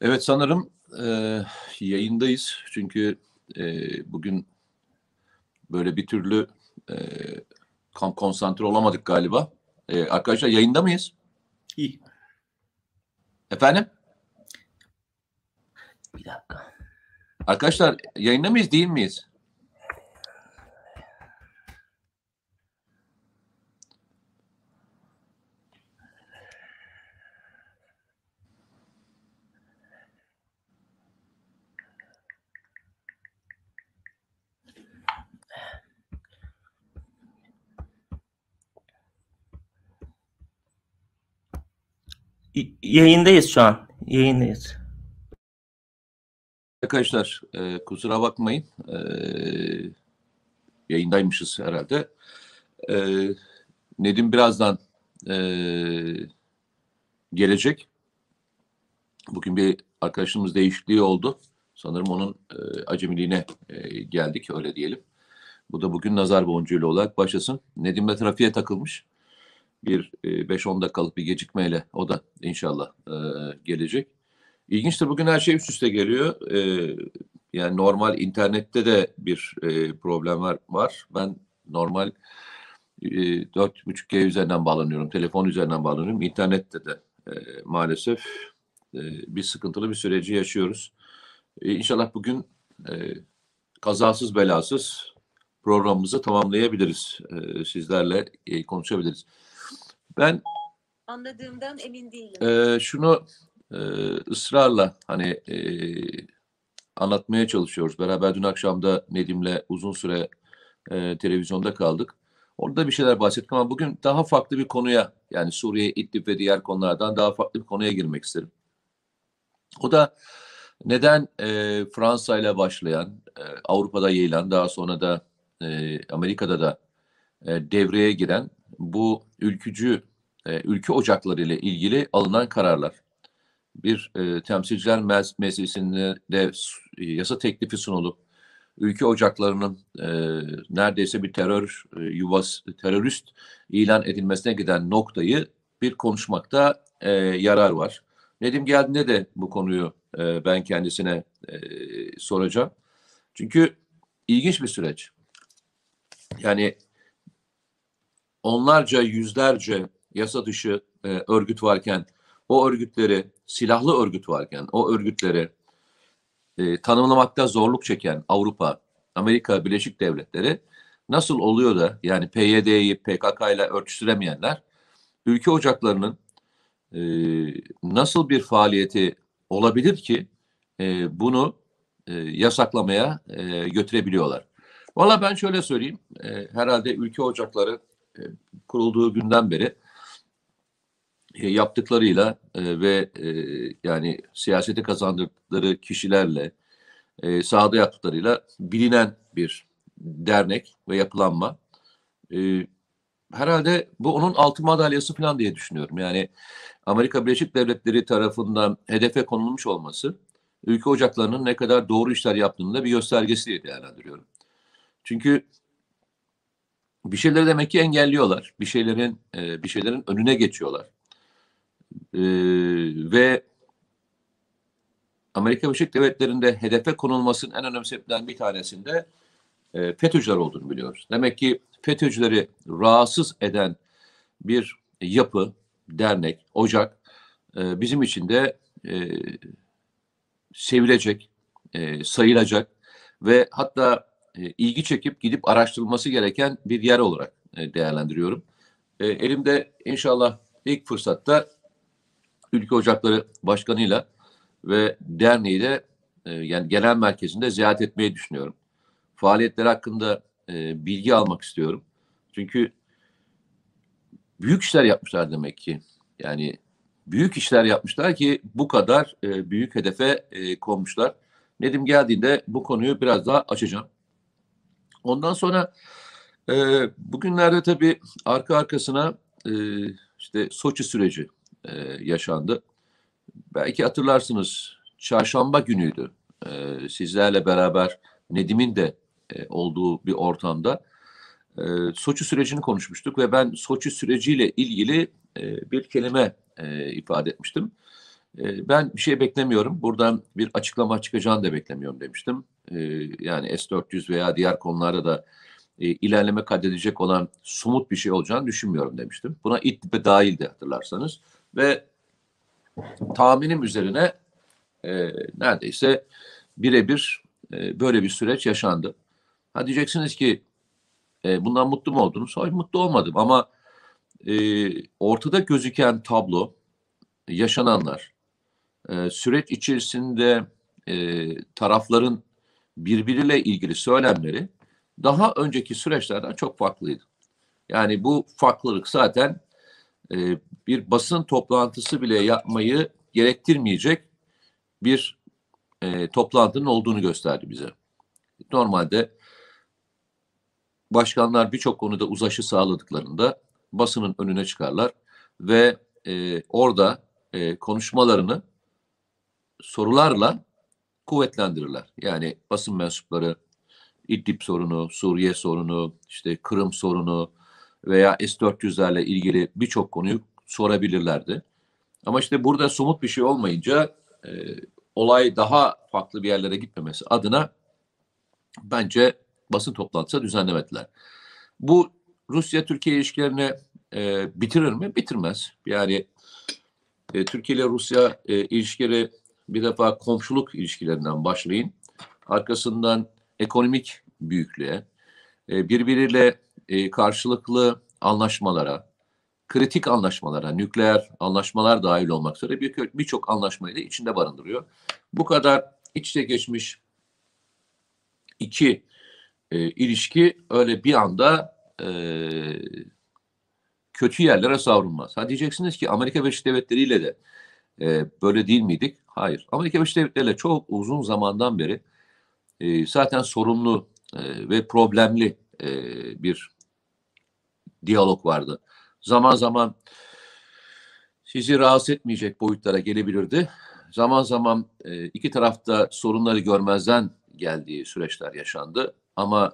Evet sanırım e, yayındayız. Çünkü e, bugün böyle bir türlü e, kam konsantre olamadık galiba. E, arkadaşlar yayında mıyız? İyi. Efendim? Bir dakika. Arkadaşlar yayında mıyız değil miyiz? Yayındayız şu an. Yayındayız. Arkadaşlar e, kusura bakmayın. E, yayındaymışız herhalde. E, Nedim birazdan e, gelecek. Bugün bir arkadaşımız değişikliği oldu. Sanırım onun e, acemiliğine e, geldik öyle diyelim. Bu da bugün nazar boncuğuyla olarak başlasın. Nedim de trafiğe takılmış. Bir e, 5-10 dakikalık bir gecikmeyle o da inşallah e, gelecek. İlginçtir bugün her şey üst üste geliyor. Ee, yani normal internette de bir e, problem var. var. Ben normal e, 4.5G üzerinden bağlanıyorum. Telefon üzerinden bağlanıyorum. İnternette de e, maalesef e, bir sıkıntılı bir süreci yaşıyoruz. E, inşallah bugün e, kazasız belasız programımızı tamamlayabiliriz. E, sizlerle e, konuşabiliriz. Ben Anladığımdan emin değilim. ee, şunu e, ısrarla hani e, anlatmaya çalışıyoruz. Beraber dün akşam da Nedim'le uzun süre e, televizyonda kaldık. Orada bir şeyler bahsettik ama bugün daha farklı bir konuya yani Suriye, İdlib ve diğer konulardan daha farklı bir konuya girmek isterim. O da neden e, Fransa ile başlayan, e, Avrupa'da yayılan, daha sonra da e, Amerika'da da e, devreye giren bu ülkücü e, ülke ocakları ile ilgili alınan kararlar. Bir e, temsilciler meclisinde de e, yasa teklifi sunulup ülke ocaklarının e, neredeyse bir terör e, yuvası, terörist ilan edilmesine giden noktayı bir konuşmakta e, yarar var. Nedim geldiğinde de bu konuyu e, ben kendisine e, soracağım. Çünkü ilginç bir süreç. Yani onlarca, yüzlerce yasa dışı e, örgüt varken, o örgütleri, silahlı örgüt varken, o örgütleri e, tanımlamakta zorluk çeken Avrupa, Amerika Birleşik Devletleri nasıl oluyor da yani PYD'yi PKK ile örtüştüremeyenler ülke ocaklarının e, nasıl bir faaliyeti olabilir ki e, bunu e, yasaklamaya e, götürebiliyorlar. Valla ben şöyle söyleyeyim. E, herhalde ülke ocakları kurulduğu günden beri e, yaptıklarıyla e, ve e, yani siyaseti kazandıkları kişilerle e, sahada yaptıklarıyla bilinen bir dernek ve yapılanma. E, herhalde bu onun altın madalyası falan diye düşünüyorum. Yani Amerika Birleşik Devletleri tarafından hedefe konulmuş olması ülke ocaklarının ne kadar doğru işler yaptığını da bir göstergesi diye değerlendiriyorum. Çünkü bir şeyleri demek ki engelliyorlar. Bir şeylerin e, bir şeylerin önüne geçiyorlar. E, ve Amerika Birleşik Devletleri'nde hedefe konulmasının en önemli sebeplerinden bir tanesinde e, FETÖ'cüler olduğunu biliyoruz. Demek ki FETÖ'cüleri rahatsız eden bir yapı, dernek, ocak e, bizim için de e, sevilecek, e, sayılacak ve hatta e, ilgi çekip gidip araştırılması gereken bir yer olarak e, değerlendiriyorum. E, elimde inşallah ilk fırsatta Ülke Ocakları Başkanı'yla ve derneği de e, yani genel merkezinde ziyaret etmeyi düşünüyorum. Faaliyetler hakkında bilgi almak istiyorum. Çünkü büyük işler yapmışlar demek ki. Yani büyük işler yapmışlar ki bu kadar büyük hedefe konmuşlar. Nedim geldiğinde bu konuyu biraz daha açacağım. Ondan sonra e, bugünlerde tabii arka arkasına e, işte Soçi süreci e, yaşandı. Belki hatırlarsınız çarşamba günüydü. E, sizlerle beraber Nedim'in de e, olduğu bir ortamda e, Soçi sürecini konuşmuştuk ve ben Soçi süreciyle ilgili e, bir kelime e, ifade etmiştim. E, ben bir şey beklemiyorum. Buradan bir açıklama çıkacağını da beklemiyorum demiştim. E, yani S-400 veya diğer konularda da e, ilerleme kaydedecek olan somut bir şey olacağını düşünmüyorum demiştim. Buna İdlib'e dahildi hatırlarsanız. Ve tahminim üzerine e, neredeyse birebir e, böyle bir süreç yaşandı. Ha diyeceksiniz ki e, bundan mutlu mu oldunuz? Hayır mutlu olmadım ama ortada gözüken tablo, yaşananlar, e, süreç içerisinde e, tarafların birbiriyle ilgili söylemleri daha önceki süreçlerden çok farklıydı. Yani bu farklılık zaten e, bir basın toplantısı bile yapmayı gerektirmeyecek bir e, toplantının olduğunu gösterdi bize. Normalde başkanlar birçok konuda uzaşı sağladıklarında basının önüne çıkarlar ve e, orada e, konuşmalarını sorularla kuvvetlendirirler. Yani basın mensupları İdlib sorunu, Suriye sorunu, işte Kırım sorunu veya S-400'lerle ilgili birçok konuyu sorabilirlerdi. Ama işte burada somut bir şey olmayınca e, olay daha farklı bir yerlere gitmemesi adına bence basın toplantısı düzenlemediler. Bu Rusya-Türkiye ilişkilerini e, bitirir mi? Bitirmez. Yani e, Türkiye ile Rusya e, ilişkileri bir defa komşuluk ilişkilerinden başlayın. Arkasından ekonomik büyüklüğe, e, birbiriyle e, karşılıklı anlaşmalara, kritik anlaşmalara, nükleer anlaşmalar dahil olmak üzere bir- birçok anlaşmayı da içinde barındırıyor. Bu kadar iç içe geçmiş iki e, ilişki öyle bir anda e, kötü yerlere savrulmaz. Ha diyeceksiniz ki Amerika Birleşik Devletleri ile de e, böyle değil miydik? Hayır. Amerika Birleşik Devletleri çok uzun zamandan beri e, zaten sorunlu e, ve problemli e, bir diyalog vardı. Zaman zaman sizi rahatsız etmeyecek boyutlara gelebilirdi. Zaman zaman e, iki tarafta sorunları görmezden geldiği süreçler yaşandı. Ama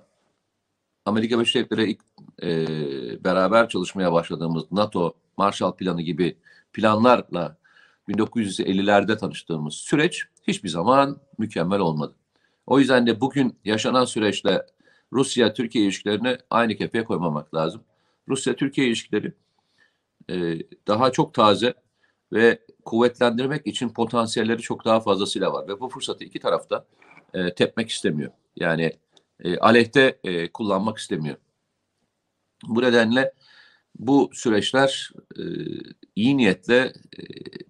Amerika Birleşik Devletleri ilk, e, beraber çalışmaya başladığımız NATO Marshall Planı gibi planlarla 1950'lerde tanıştığımız süreç hiçbir zaman mükemmel olmadı. O yüzden de bugün yaşanan süreçle Rusya-Türkiye ilişkilerini aynı kefeye koymamak lazım. Rusya-Türkiye ilişkileri e, daha çok taze ve kuvvetlendirmek için potansiyelleri çok daha fazlasıyla var. Ve bu fırsatı iki tarafta e, tepmek istemiyor. Yani e, aleyhte e, kullanmak istemiyor. Bu nedenle bu süreçler e, iyi niyetle e,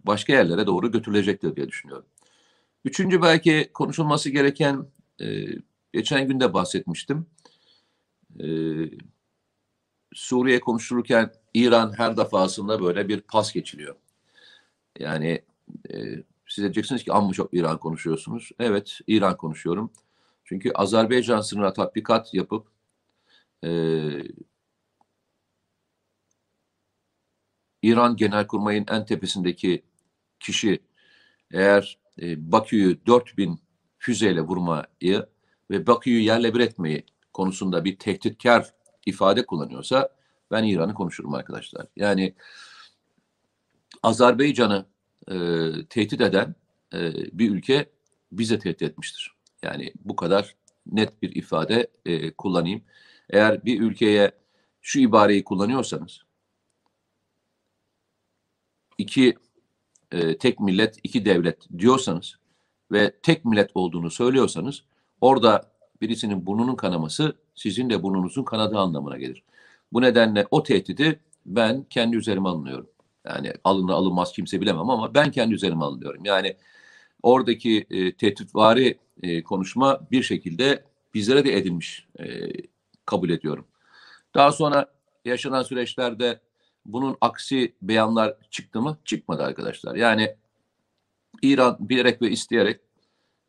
başka yerlere doğru götürülecektir diye düşünüyorum. Üçüncü belki konuşulması gereken, e, geçen gün de bahsetmiştim. E, Suriye konuşulurken İran her defasında böyle bir pas geçiliyor. Yani siz diyeceksiniz ki amma çok İran konuşuyorsunuz. Evet İran konuşuyorum. Çünkü Azerbaycan sınırına tatbikat yapıp İran Genelkurmay'ın en tepesindeki kişi eğer e, Bakü'yü 4000 füzeyle vurmayı ve Bakü'yü yerle bir etmeyi konusunda bir tehditkar ifade kullanıyorsa ben İran'ı konuşurum arkadaşlar. Yani Azerbaycan'ı e, tehdit eden e, bir ülke bize tehdit etmiştir. Yani bu kadar net bir ifade e, kullanayım. Eğer bir ülkeye şu ibareyi kullanıyorsanız iki e, tek millet, iki devlet diyorsanız ve tek millet olduğunu söylüyorsanız orada birisinin burnunun kanaması sizin de burnunuzun kanadığı anlamına gelir. Bu nedenle o tehdidi ben kendi üzerime alınıyorum. Yani alınır alınmaz kimse bilemem ama ben kendi üzerime alınıyorum. Yani oradaki e, tehditvari e, konuşma bir şekilde bizlere de edilmiş e, kabul ediyorum. Daha sonra yaşanan süreçlerde bunun aksi beyanlar çıktı mı? Çıkmadı arkadaşlar. Yani İran bilerek ve isteyerek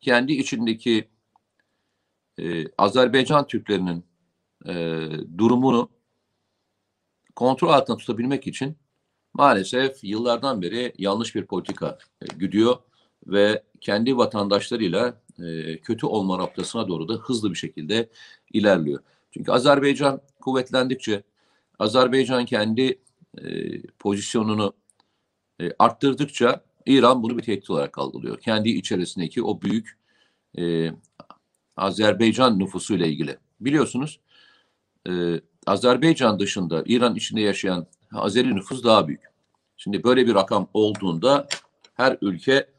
kendi içindeki e, Azerbaycan Türklerinin e, durumunu kontrol altında tutabilmek için maalesef yıllardan beri yanlış bir politika e, güdüyor ve kendi vatandaşlarıyla e, kötü olma noktasına doğru da hızlı bir şekilde ilerliyor. Çünkü Azerbaycan kuvvetlendikçe Azerbaycan kendi e, pozisyonunu e, arttırdıkça İran bunu bir tehdit olarak algılıyor. Kendi içerisindeki o büyük e, Azerbaycan nüfusuyla ilgili. Biliyorsunuz e, Azerbaycan dışında İran içinde yaşayan Azeri nüfus daha büyük. Şimdi böyle bir rakam olduğunda her ülke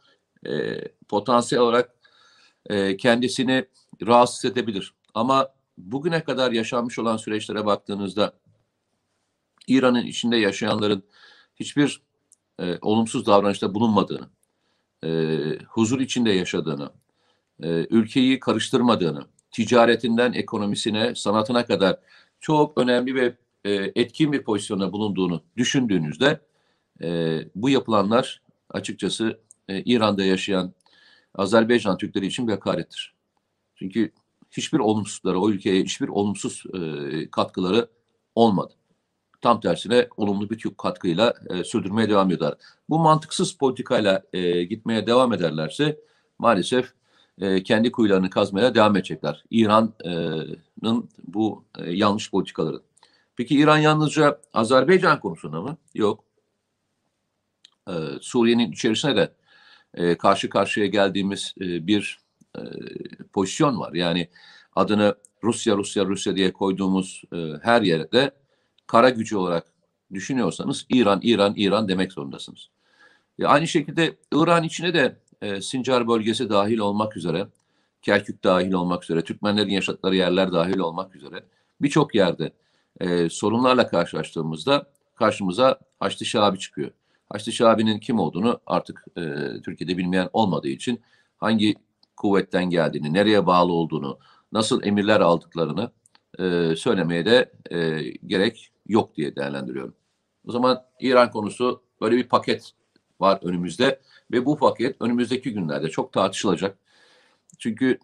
e, potansiyel olarak e, kendisini rahatsız edebilir. Ama bugüne kadar yaşanmış olan süreçlere baktığınızda İran'ın içinde yaşayanların hiçbir e, olumsuz davranışta bulunmadığını, e, huzur içinde yaşadığını, e, ülkeyi karıştırmadığını, ticaretinden ekonomisine, sanatına kadar çok önemli ve e, etkin bir pozisyonda bulunduğunu düşündüğünüzde e, bu yapılanlar açıkçası e, İran'da yaşayan Azerbaycan Türkleri için bir hakarettir. Çünkü hiçbir olumsuzları, o ülkeye hiçbir olumsuz e, katkıları olmadı. Tam tersine olumlu bir katkıyla e, sürdürmeye devam ediyorlar. Bu mantıksız politikayla e, gitmeye devam ederlerse maalesef e, kendi kuyularını kazmaya devam edecekler. İran'ın bu e, yanlış politikaları. Peki İran yalnızca Azerbaycan konusunda mı? Yok. E, Suriye'nin içerisine de e, karşı karşıya geldiğimiz e, bir e, pozisyon var. Yani adını Rusya, Rusya, Rusya diye koyduğumuz e, her yerde kara gücü olarak düşünüyorsanız İran, İran, İran demek zorundasınız. E, aynı şekilde İran içine de e, Sincar bölgesi dahil olmak üzere, Kerkük dahil olmak üzere, Türkmenlerin yaşadıkları yerler dahil olmak üzere birçok yerde e, sorunlarla karşılaştığımızda karşımıza Haçlı Şabi çıkıyor. Haçlı Şabi'nin kim olduğunu artık e, Türkiye'de bilmeyen olmadığı için hangi kuvvetten geldiğini, nereye bağlı olduğunu, nasıl emirler aldıklarını e, söylemeye de e, gerek yok diye değerlendiriyorum. O zaman İran konusu böyle bir paket var önümüzde ve bu paket önümüzdeki günlerde çok tartışılacak. Çünkü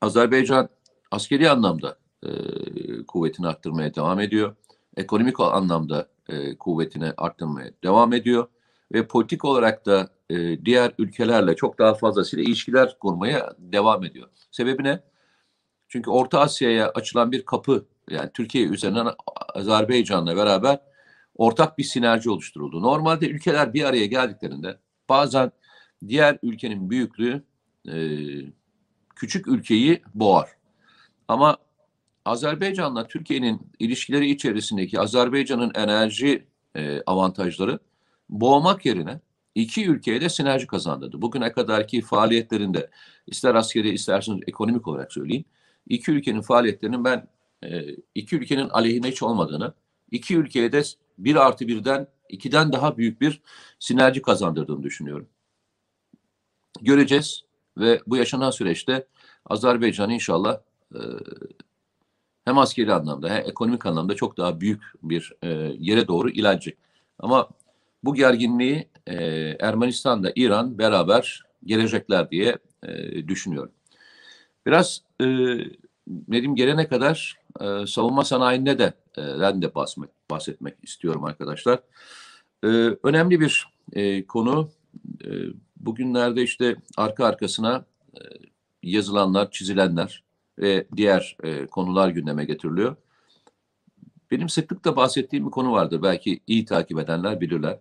Azerbaycan askeri anlamda e, kuvvetini arttırmaya devam ediyor. Ekonomik anlamda e, kuvvetini arttırmaya devam ediyor. Ve politik olarak da e, diğer ülkelerle çok daha fazlasıyla ilişkiler kurmaya devam ediyor. Sebebi ne? Çünkü Orta Asya'ya açılan bir kapı yani Türkiye üzerinden Azerbaycan'la beraber ortak bir sinerji oluşturuldu. Normalde ülkeler bir araya geldiklerinde bazen diğer ülkenin büyüklüğü e, küçük ülkeyi boğar. Ama Azerbaycan'la Türkiye'nin ilişkileri içerisindeki Azerbaycan'ın enerji e, avantajları boğmak yerine iki ülkeye de sinerji kazandırdı. Bugüne kadarki faaliyetlerinde ister askeri isterseniz ekonomik olarak söyleyeyim. İki ülkenin faaliyetlerinin ben e, iki ülkenin aleyhine hiç olmadığını, iki ülkeye de bir artı birden ikiden daha büyük bir sinerji kazandırdığını düşünüyorum. Göreceğiz ve bu yaşanan süreçte Azerbaycan inşallah e, hem askeri anlamda hem ekonomik anlamda çok daha büyük bir e, yere doğru ilerleyecek. Ama bu gerginliği e, Ermenistan'da İran beraber gelecekler diye düşünüyorum. Biraz e, Nedim gelene kadar e, savunma sanayinde de e, ben de bahsetmek, bahsetmek istiyorum arkadaşlar. E, önemli bir e, konu. E, bugünlerde işte arka arkasına e, yazılanlar, çizilenler ve diğer e, konular gündeme getiriliyor. Benim sıklıkla bahsettiğim bir konu vardır. Belki iyi takip edenler bilirler.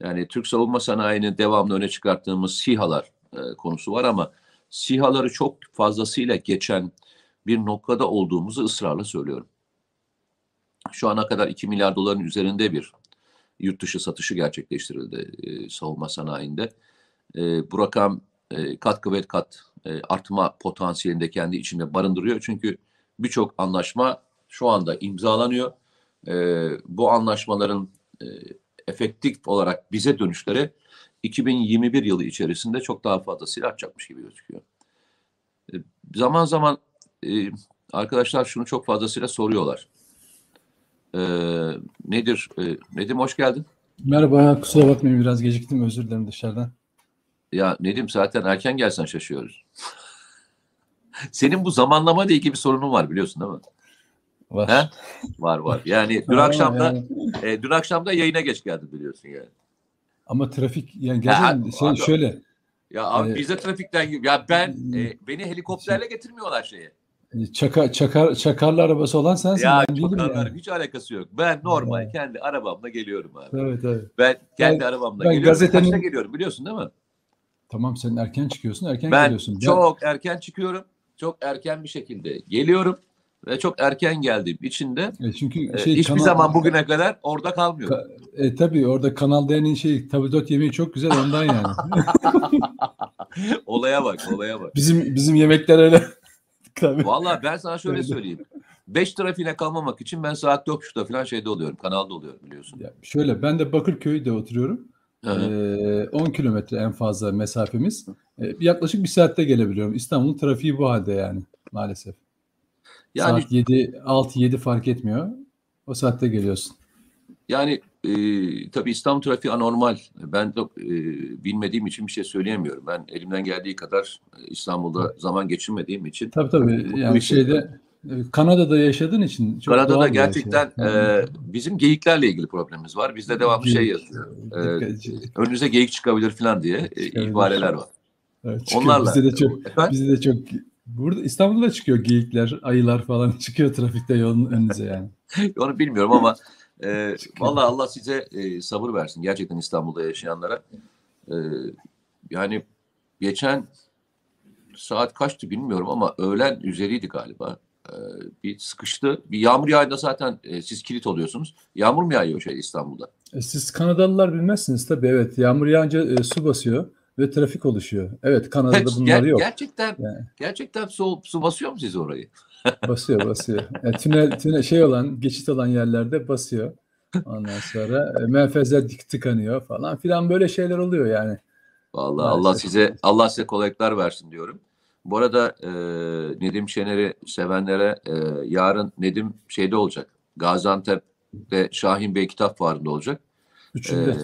Yani Türk savunma sanayinin devamlı öne çıkarttığımız SİHA'lar e, konusu var ama SİHA'ları çok fazlasıyla geçen bir noktada olduğumuzu ısrarla söylüyorum. Şu ana kadar 2 milyar doların üzerinde bir yurt dışı satışı gerçekleştirildi e, savunma sanayinde. E, bu rakam e, kat ve kat e, artma potansiyelinde kendi içinde barındırıyor. Çünkü birçok anlaşma şu anda imzalanıyor. E, bu anlaşmaların e, efektif olarak bize dönüşleri 2021 yılı içerisinde çok daha fazla silah çakmış gibi gözüküyor. E, zaman zaman e, arkadaşlar şunu çok fazlasıyla soruyorlar. E, nedir? E, Nedim hoş geldin. Merhaba, kusura bakmayın biraz geciktim özür dilerim dışarıdan. Ya Nedim zaten erken gelsen şaşıyoruz. Senin bu zamanlama ile ilgili bir sorunun var biliyorsun değil mi? Var. He? Var var. Yani dün Ama akşam da yani- e, dün akşam da yayına geç geldin biliyorsun yani. Ama trafik yani Ya, gerçekten şey abi- şöyle Ya abi Ee, biz de trafikten ya ben e, beni helikopterle getirmiyorlar şeye. Çaka, çakar, çakarlı arabası olan sensin. Ya ben değilim çakarlar yani. hiç alakası yok. Ben normal Ya. kendi arabamla geliyorum abi. Evet evet. Ben kendi Ben- arabamla ben geliyorum. gazetenin- Kaçta geliyorum biliyorsun değil mi? Tamam sen erken çıkıyorsun erken Ben geliyorsun. Ben- çok erken çıkıyorum. Çok erken bir şekilde geliyorum. Ve çok erken geldiğim için de E, çünkü e, şey hiçbir kanal- zaman bugüne kadar orada kalmıyorum. E tabii orada Kanal D'nin şey tabldot yemeği çok güzel ondan yani. olaya bak, olaya bak. bizim bizim yemekler öyle. tabii. Vallahi ben sana şöyle Öyle. söyleyeyim. 5 trafiğine kalmamak için ben saat 9.30'da falan şeyde oluyorum. Kanalda oluyorum biliyorsun. Ya şöyle ben de Bakırköy'de oturuyorum. Ee, 10 kilometre en fazla mesafemiz. Ee, yaklaşık bir saatte gelebiliyorum. İstanbul'un trafiği bu halde yani maalesef. Yani Saat 7, 6-7 fark etmiyor. O saatte geliyorsun. yani e, tabii İstanbul trafiği anormal. Ben de e, bilmediğim için bir şey söyleyemiyorum. Ben elimden geldiği kadar e, İstanbul'da zaman geçirmediğim için Tabii tabii. Yani işe- şeyde e, Kanada'da yaşadığın için çok Kanada'da bir gerçekten şey. e, bizim geyiklerle ilgili problemimiz var. Bizde devamlı şey yazıyor. E, önünüze geyik çıkabilir falan diye e, ihbareler var. Evet, çıkıyor. Onlarla. Bizde de çok Efendim? bizde de çok burada İstanbul'da da çıkıyor geyikler, ayılar falan çıkıyor trafikte yolun önünüze yani. Onu bilmiyorum ama e, vallahi Allah size e, sabır versin. Gerçekten İstanbul'da yaşayanlara. E, yani geçen saat kaçtı bilmiyorum ama öğlen üzeriydi galiba. E, bir sıkıştı. Bir yağmur yağında zaten e, siz kilit oluyorsunuz. Yağmur mu yağıyor şey İstanbul'da? E, Siz Kanadalılar bilmezsiniz tabii evet. Yağmur yağınca e, su basıyor ve trafik oluşuyor. Evet Kanada'da Peki, bunlar ger- yok. Gerçekten Yani. gerçekten su, su basıyor mu siz orayı? Basıyor basıyor. E, tünel, tünel şey olan geçit olan yerlerde basıyor. Ondan sonra e, menfezler dik tıkanıyor falan filan böyle şeyler oluyor yani. Vallahi Maalesef. Allah size Allah size kolaylıklar versin diyorum. Bu arada e, Nedim Şener'i sevenlere e, yarın Nedim şeyde olacak. Gaziantep'te Şahin Bey Kitap Fuarı'nda olacak. Üçünde. E,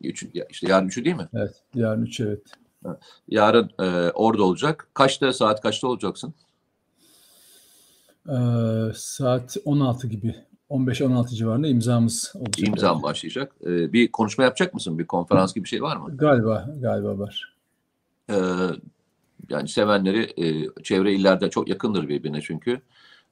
üçü, işte yarın üçü değil mi? evet. Yarın üç evet. Yarın e, orada olacak. Kaçta saat kaçta olacaksın? Ee, saat 16 gibi 15-16 civarında imzamız olacak. İmzam yani. başlayacak. E, bir konuşma yapacak mısın? Bir konferans gibi bir şey var mı? Galiba galiba var. E, yani sevenleri e, çevre illerde çok yakındır birbirine çünkü.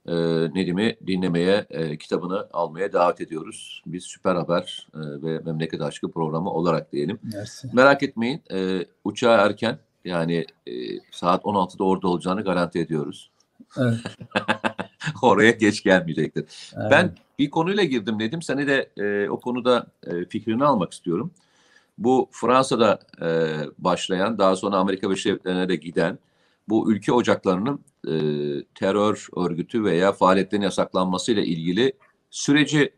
E, Nedim'i dinlemeye, e, kitabını almaya davet ediyoruz. Biz Süper Haber e, ve Memleket Aşkı programı olarak diyelim. Mersi. Merak etmeyin, e, uçağı erken yani e, saat 16'da orada olacağını garanti ediyoruz. Evet, Oraya geç gelmeyecektir. evet. Ben bir konuyla girdim Nedim. Seni de e, o konuda e, fikrini almak istiyorum. Bu Fransa'da e, başlayan, daha sonra Amerika Birleşik Devletleri'ne de giden bu ülke ocaklarının e, terör örgütü veya faaliyetlerin yasaklanmasıyla ilgili süreci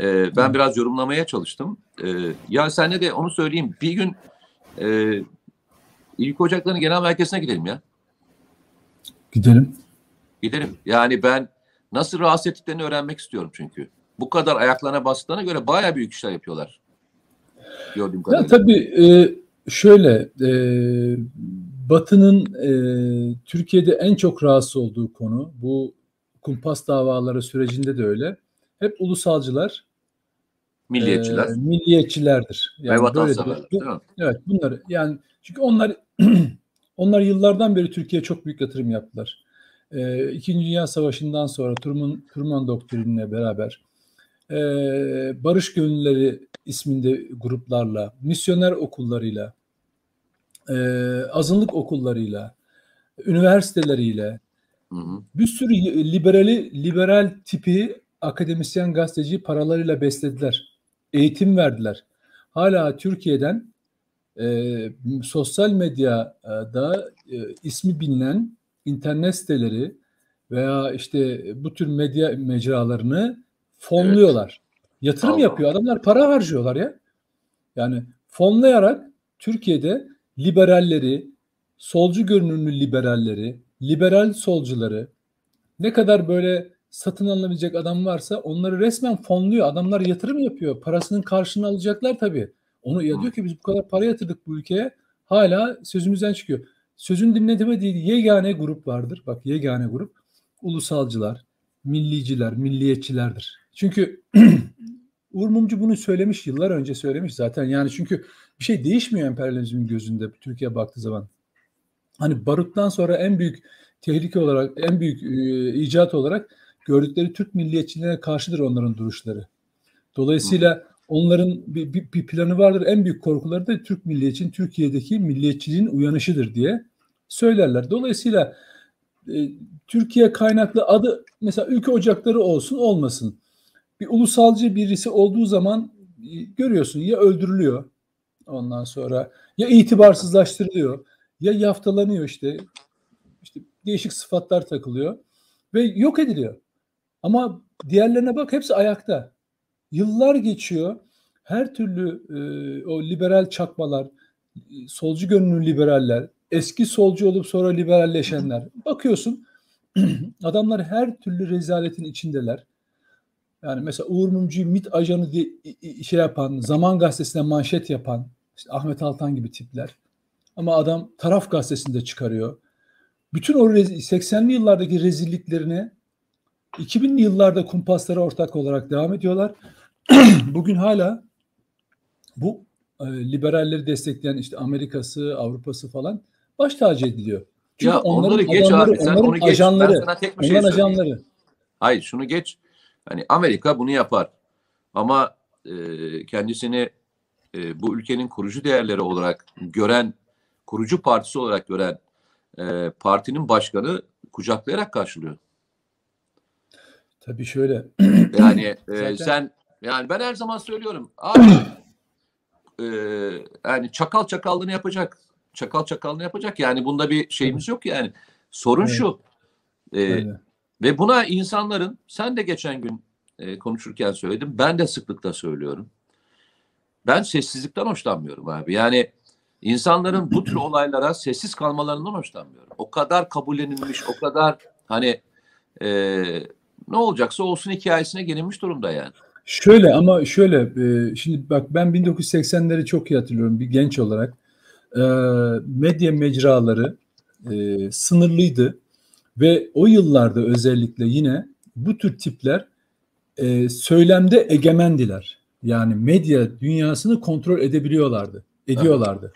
e, ben biraz yorumlamaya çalıştım. E, ya senle de onu söyleyeyim. Bir gün e, ilk ocaklarının genel merkezine gidelim ya. gidelim. Gidelim. Yani ben nasıl rahatsız ettiklerini öğrenmek istiyorum çünkü. Bu kadar ayaklarına bastıklarına göre bayağı büyük işler yapıyorlar. Gördüğüm Ya kadarıyla. tabii e, şöyle e, Batı'nın e, Türkiye'de en çok rahatsız olduğu konu bu kumpas davaları sürecinde de öyle. Hep ulusalcılar, Milliyetçiler e, milliyetçilerdir. ve Yani de- vatanseverler. bu-? Evet bunları yani çünkü onlar onlar yıllardan beri Türkiye'ye çok büyük yatırım yaptılar. Ee, İkinci Dünya Savaşı'ndan sonra Truman, Truman doktrinine beraber e, barış gönülleri isminde gruplarla, misyoner okullarıyla, e, azınlık okullarıyla, üniversiteleriyle Hı hı. bir sürü liberali liberal tipi akademisyen gazeteci paralarıyla beslediler. Eğitim verdiler. Hala Türkiye'den e, sosyal medyada e, ismi bilinen internet siteleri veya işte bu tür medya mecralarını fonluyorlar. Yatırım Allah. yapıyor. Adamlar para harcıyorlar ya. Yani fonlayarak Türkiye'de liberalleri, solcu görünümlü liberalleri, liberal solcuları ne kadar böyle satın alınabilecek adam varsa onları resmen fonluyor. Adamlar yatırım yapıyor. Parasının karşılığını alacaklar tabii. Onu ya diyor ki biz bu kadar para yatırdık bu ülkeye. Hala sözümüzden çıkıyor. Sözün dinletemediği yegane grup vardır. Bak yegane grup ulusalcılar, milliciler, milliyetçilerdir. Çünkü Uğur Mumcu bunu söylemiş yıllar önce söylemiş zaten. Yani çünkü bir şey değişmiyor emperyalizmin gözünde Türkiye baktığı zaman. Hani baruttan sonra en büyük tehlike olarak en büyük e, icat olarak gördükleri Türk milliyetçiliğine karşıdır onların duruşları. Dolayısıyla onların bir, bir, bir planı vardır. En büyük korkuları da Türk milliyetçinin Türkiye'deki milliyetçiliğin uyanışıdır diye söylerler. Dolayısıyla e, Türkiye kaynaklı adı mesela ülke ocakları olsun olmasın. Bir ulusalcı birisi olduğu zaman e, görüyorsun ya öldürülüyor ondan sonra ya itibarsızlaştırılıyor ya yaftalanıyor işte işte değişik sıfatlar takılıyor ve yok ediliyor. Ama diğerlerine bak hepsi ayakta. Yıllar geçiyor. Her türlü e, o liberal çakmalar, solcu görünümlü liberaller, eski solcu olup sonra liberalleşenler. Bakıyorsun adamlar her türlü rezaletin içindeler. Yani mesela Uğur Mumcu'yu MİT ajanı diye şey yapan, Zaman Gazetesi'ne manşet yapan, işte Ahmet Altan gibi tipler. Ama adam taraf gazetesinde çıkarıyor. Bütün o 80'li yıllardaki rezilliklerine 2000'li yıllarda kumpaslara ortak olarak devam ediyorlar. Bugün hala bu e, liberalleri destekleyen işte Amerika'sı, Avrupa'sı falan baş tacı ediliyor. Çünkü ya onların onları geç adamları, abi. Sen onların onu geç. ajanları, ben sana tek bir şey söyleyeyim. ajanları. Hayır şunu geç. Hani Amerika bunu yapar. Ama e, kendisini e, bu ülkenin kurucu değerleri olarak gören, kurucu partisi olarak gören e, partinin başkanı kucaklayarak karşılıyor. Tabii şöyle. Yani e, Zaten- sen yani ben her zaman söylüyorum abi e, yani çakal çakallığını yapacak. Çakal çakallığını yapacak. Yani bunda bir şeyimiz yok yani. Sorun Evet. şu. e. Ve buna insanların, sen de geçen gün e, konuşurken söyledim, ben de sıklıkla söylüyorum. Ben sessizlikten hoşlanmıyorum abi. Yani insanların bu tür olaylara sessiz kalmalarından hoşlanmıyorum. O kadar kabullenilmiş, o kadar hani e, ne olacaksa olsun hikayesine gelinmiş durumda yani. Şöyle ama şöyle e, şimdi bak ben 1980'leri çok iyi hatırlıyorum bir genç olarak. E, medya mecraları e, sınırlıydı ve o yıllarda özellikle yine bu tür tipler e, söylemde egemendiler. Yani medya dünyasını kontrol edebiliyorlardı, ediyorlardı.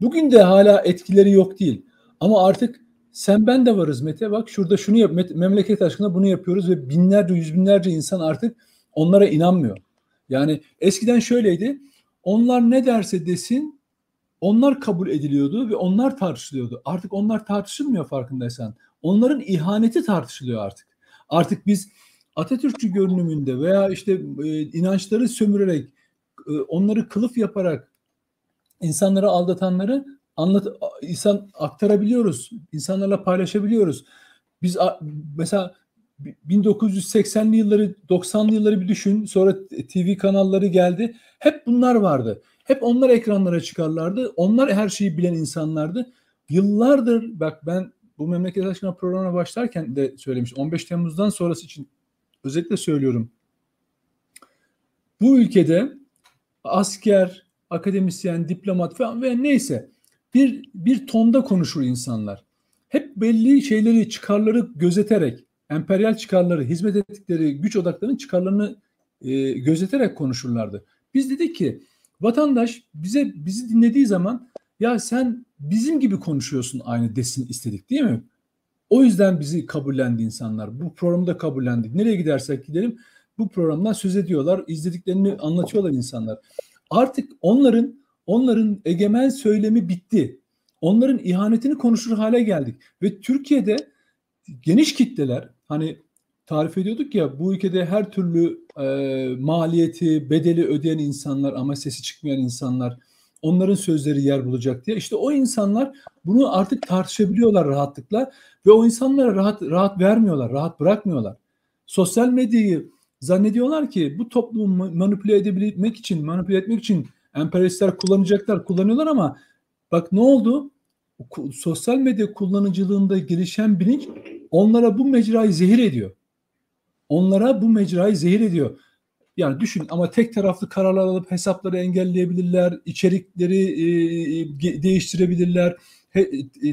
Bugün de hala etkileri yok değil. Ama artık sen ben de varız Mete bak şurada şunu yap memleket aşkına bunu yapıyoruz ve binlerce yüz binlerce insan artık onlara inanmıyor. Yani eskiden şöyleydi. Onlar ne derse desin onlar kabul ediliyordu ve onlar tartışılıyordu. Artık onlar tartışılmıyor farkındaysan. Onların ihaneti tartışılıyor artık. Artık biz Atatürkçü görünümünde veya işte e, inançları sömürerek e, onları kılıf yaparak insanları aldatanları anlat insan aktarabiliyoruz. insanlarla paylaşabiliyoruz. Biz a- mesela 1980'li yılları 90'lı yılları bir düşün. Sonra TV kanalları geldi. Hep bunlar vardı. Hep onlar ekranlara çıkarlardı. Onlar her şeyi bilen insanlardı. Yıllardır bak ben bu memleket aşkına programına başlarken de söylemiş. 15 Temmuz'dan sonrası için özellikle söylüyorum. Bu ülkede asker, akademisyen, diplomat falan ve neyse bir bir tonda konuşur insanlar. Hep belli şeyleri, çıkarları gözeterek, emperyal çıkarları, hizmet ettikleri güç odaklarının çıkarlarını e, gözeterek konuşurlardı. Biz dedik ki vatandaş bize bizi dinlediği zaman ya sen bizim gibi konuşuyorsun aynı desin istedik değil mi? O yüzden bizi kabullendi insanlar. Bu programı da kabullendik. Nereye gidersek gidelim bu programdan söz ediyorlar, izlediklerini anlatıyorlar insanlar. Artık onların onların egemen söylemi bitti. Onların ihanetini konuşur hale geldik ve Türkiye'de geniş kitleler hani tarif ediyorduk ya bu ülkede her türlü e, maliyeti, bedeli ödeyen insanlar ama sesi çıkmayan insanlar onların sözleri yer bulacak diye. İşte o insanlar bunu artık tartışabiliyorlar rahatlıkla ve o insanlara rahat rahat vermiyorlar, rahat bırakmıyorlar. Sosyal medyayı zannediyorlar ki bu toplumu manipüle edebilmek için, manipüle etmek için emperyalistler kullanacaklar, kullanıyorlar ama bak ne oldu? Sosyal medya kullanıcılığında gelişen bilinç onlara bu mecrayı zehir ediyor. Onlara bu mecrayı zehir ediyor. Yani düşün ama tek taraflı kararlar alıp hesapları engelleyebilirler, içerikleri e, değiştirebilirler,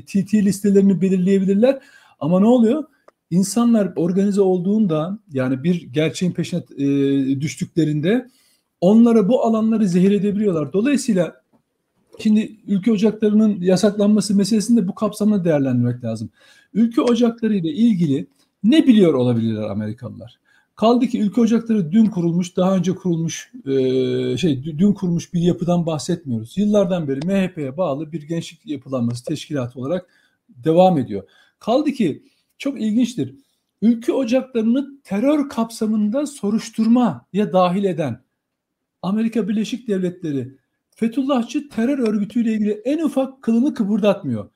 TT listelerini belirleyebilirler. Ama ne oluyor? İnsanlar organize olduğunda yani bir gerçeğin peşine e, düştüklerinde onlara bu alanları zehir edebiliyorlar. Dolayısıyla Şimdi ülke ocaklarının yasaklanması meselesini de bu kapsamda değerlendirmek lazım. Ülke ocakları ile ilgili ne biliyor olabilirler Amerikalılar? Kaldı ki ülke ocakları dün kurulmuş, daha önce kurulmuş, e, şey dün kurulmuş bir yapıdan bahsetmiyoruz. Yıllardan beri MHP'ye bağlı bir gençlik yapılanması teşkilatı olarak devam ediyor. Kaldı ki çok ilginçtir. Ülke ocaklarını terör kapsamında soruşturmaya dahil eden Amerika Birleşik Devletleri Fethullahçı terör örgütüyle ilgili en ufak kılını kıpırdatmıyor.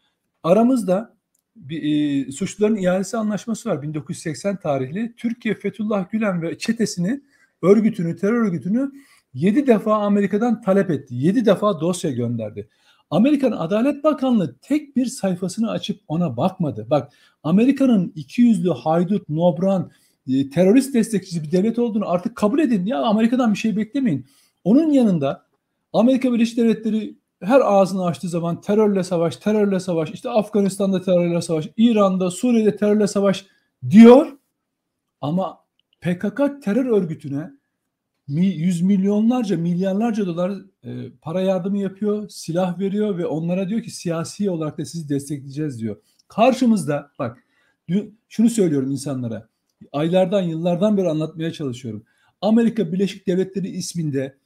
Aramızda bir, e, suçluların ihalesi anlaşması var 1980 tarihli. Türkiye Fethullah Gülen ve çetesini örgütünü, terör örgütünü 7 defa Amerika'dan talep etti. 7 defa dosya gönderdi. Amerikan Adalet Bakanlığı tek bir sayfasını açıp ona bakmadı. Bak Amerika'nın iki yüzlü haydut, nobran, e, terörist destekçisi bir devlet olduğunu artık kabul edin. Ya Amerika'dan bir şey beklemeyin. Onun yanında Amerika Birleşik Devletleri her ağzını açtığı zaman terörle savaş, terörle savaş, işte Afganistan'da terörle savaş, İran'da, Suriye'de terörle savaş diyor. Ama PKK terör örgütüne yüz milyonlarca, milyarlarca dolar e, para yardımı yapıyor, silah veriyor ve onlara diyor ki siyasi olarak da sizi destekleyeceğiz diyor. Karşımızda bak şunu söylüyorum insanlara. Aylardan, yıllardan beri anlatmaya çalışıyorum. Amerika Birleşik Devletleri isminde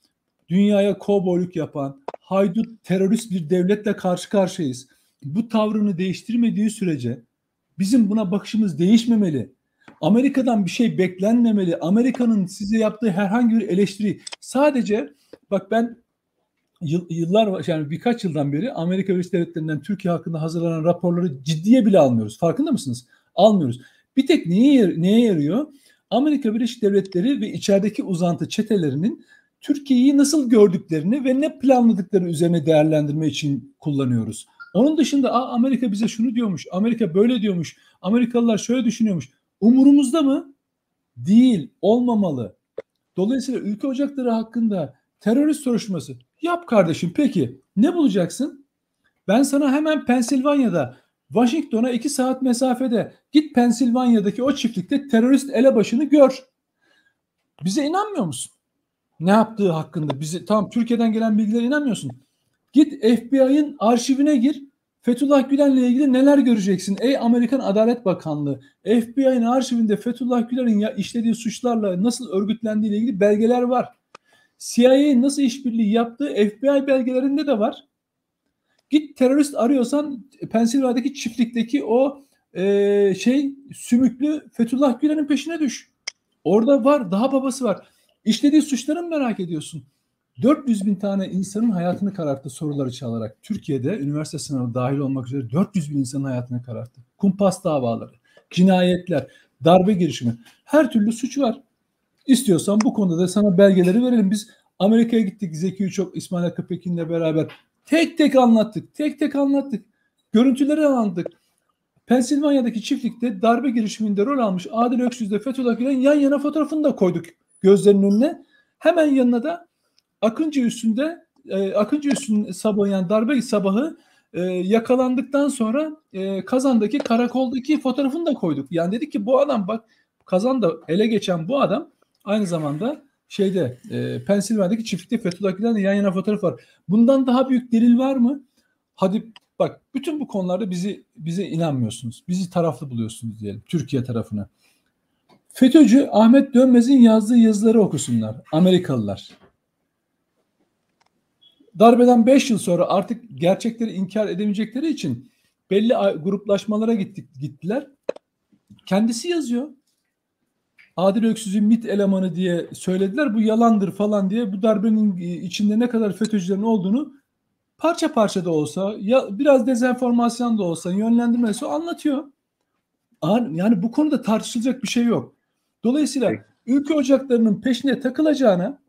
dünyaya kovboyluk yapan haydut terörist bir devletle karşı karşıyayız. Bu tavrını değiştirmediği sürece bizim buna bakışımız değişmemeli. Amerika'dan bir şey beklenmemeli. Amerika'nın size yaptığı herhangi bir eleştiri sadece bak ben yıllar yani birkaç yıldan beri Amerika Birleşik Devletleri'nden Türkiye hakkında hazırlanan raporları ciddiye bile almıyoruz. Farkında mısınız? Almıyoruz. Bir tek neye, neye yarıyor? Amerika Birleşik Devletleri ve içerideki uzantı çetelerinin Türkiye'yi nasıl gördüklerini ve ne planladıkları üzerine değerlendirme için kullanıyoruz. Onun dışında Aa, Amerika bize şunu diyormuş, Amerika böyle diyormuş, Amerikalılar şöyle düşünüyormuş. Umurumuzda mı? Değil, olmamalı. Dolayısıyla ülke ocakları hakkında terörist soruşturması yap kardeşim peki ne bulacaksın? Ben sana hemen Pensilvanya'da Washington'a iki saat mesafede git Pensilvanya'daki o çiftlikte terörist elebaşını gör. Bize inanmıyor musun? Ne yaptığı hakkında bizi tam Türkiye'den gelen bilgilere inanmıyorsun. Git FBI'ın arşivine gir. Fethullah Gülen'le ilgili neler göreceksin? Ey Amerikan Adalet Bakanlığı, FBI'nin arşivinde Fethullah Gülen'in ya işlediği suçlarla nasıl örgütlendiği ile ilgili belgeler var. CIA'nin nasıl işbirliği yaptığı FBI belgelerinde de var. Git terörist arıyorsan Pensilvanya'daki çiftlikteki o e, şey sümüklü Fethullah Gülen'in peşine düş. Orada var, daha babası var. İşlediği suçları mı merak ediyorsun? 400 bin tane insanın hayatını kararttı soruları çalarak. Türkiye'de üniversite sınavı dahil olmak üzere 400 bin insanın hayatını kararttı. Kumpas davaları, cinayetler, darbe girişimi. Her türlü suç var. İstiyorsan bu konuda da sana belgeleri verelim. Biz Amerika'ya gittik Zeki Uçok, İsmail Hakkı Pekin'le beraber. Tek tek anlattık. Tek tek anlattık. Görüntüleri anlattık. Pensilvanya'daki çiftlikte darbe girişiminde rol almış Adil Öksüz'de Fethullah Gülen yan yana fotoğrafını da koyduk gözlerinin önüne. Hemen yanına da Akıncı üstünde e, Akıncı üstün sabahı yani darbe sabahı e, yakalandıktan sonra e, Kazan'daki karakoldaki fotoğrafını da koyduk. Yani dedik ki bu adam bak Kazan'da ele geçen bu adam aynı zamanda şeyde e, Pensilvanya'daki çiftlikte Fethullah Gülen'le yan yana fotoğraf var. Bundan daha büyük delil var mı? Hadi bak bütün bu konularda bizi bize inanmıyorsunuz. Bizi taraflı buluyorsunuz diyelim Türkiye tarafına. FETÖ'cü Ahmet Dönmez'in yazdığı yazıları okusunlar Amerikalılar. Darbeden 5 yıl sonra artık gerçekleri inkar edemeyecekleri için belli gruplaşmalara gittik, gittiler. Kendisi yazıyor. Adil Öksüz'ün MIT elemanı diye söylediler. Bu yalandır falan diye bu darbenin içinde ne kadar FETÖ'cülerin olduğunu parça parça da olsa ya biraz dezenformasyon da olsa yönlendirmesi anlatıyor. Yani bu konuda tartışılacak bir şey yok. Dolayısıyla Peki. ülke ocaklarının peşine takılacağına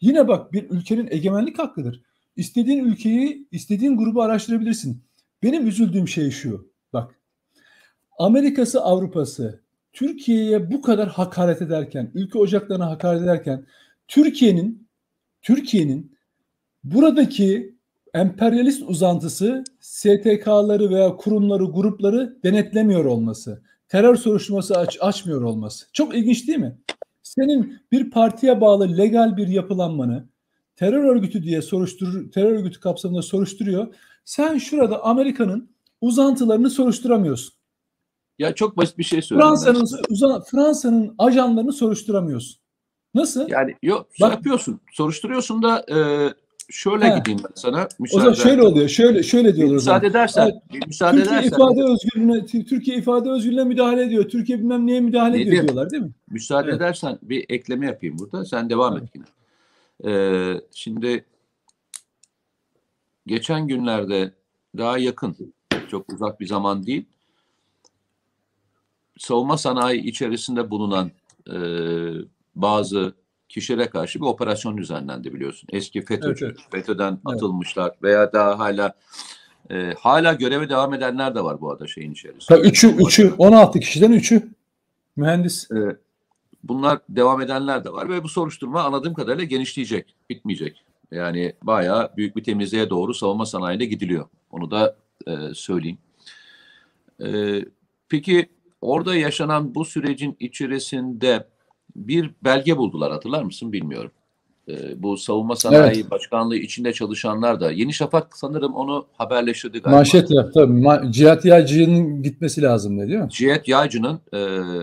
yine bak bir ülkenin egemenlik hakkıdır. İstediğin ülkeyi, istediğin grubu araştırabilirsin. Benim üzüldüğüm şey şu. Bak. Amerika'sı, Avrupa'sı Türkiye'ye bu kadar hakaret ederken, ülke ocaklarına hakaret ederken Türkiye'nin Türkiye'nin buradaki emperyalist uzantısı STK'ları veya kurumları, grupları denetlemiyor olması terör soruşturması aç, açmıyor olması. Çok ilginç değil mi? Senin bir partiye bağlı legal bir yapılanmanı terör örgütü diye soruşturur, terör örgütü kapsamında soruşturuyor. Sen şurada Amerika'nın uzantılarını soruşturamıyorsun. Ya çok basit bir şey söyleyeyim. Fransa'nın uzan, Fransa'nın ajanlarını soruşturamıyorsun. Nasıl? Yani yok Bak- yapıyorsun. Soruşturuyorsun da e, şöyle He. gideyim ben sana. o Müsaade zaman şöyle oluyor. Şöyle şöyle diyorlar o müsaade edersen, Evet. müsaade Türkiye edersen, ifade özgürlüğüne Türkiye ifade özgürlüğüne müdahale ediyor. Türkiye bilmem neye müdahale Ne ediyor diyorlar değil mi? müsaade Evet. edersen bir ekleme yapayım burada. Sen devam et yine. Ee, şimdi geçen günlerde daha yakın, çok uzak bir zaman değil, savunma sanayi içerisinde bulunan e, bazı kişilere karşı bir operasyon düzenlendi biliyorsun. Eski FETÖ'cü, Evet, evet. FETÖ'den atılmışlar veya daha hala e, hala göreve devam edenler de var bu arada şeyin içerisinde. Tabii üçü, üçü, 16 kişiden üçü mühendis. Ee, bunlar devam edenler de var ve bu soruşturma anladığım kadarıyla genişleyecek, bitmeyecek. Yani bayağı büyük bir temizliğe doğru savunma sanayine gidiliyor. Onu da e, söyleyeyim. Ee, peki orada yaşanan bu sürecin içerisinde bir belge buldular hatırlar mısın bilmiyorum. Ee, bu savunma sanayi başkanlığı içinde çalışanlar da Yeni Şafak sanırım onu haberleştirdi galiba. Manşet yap tabii. Ma- Cihat Yaycı'nın gitmesi lazım ne değil mi? Cihat Yaycı'nın e,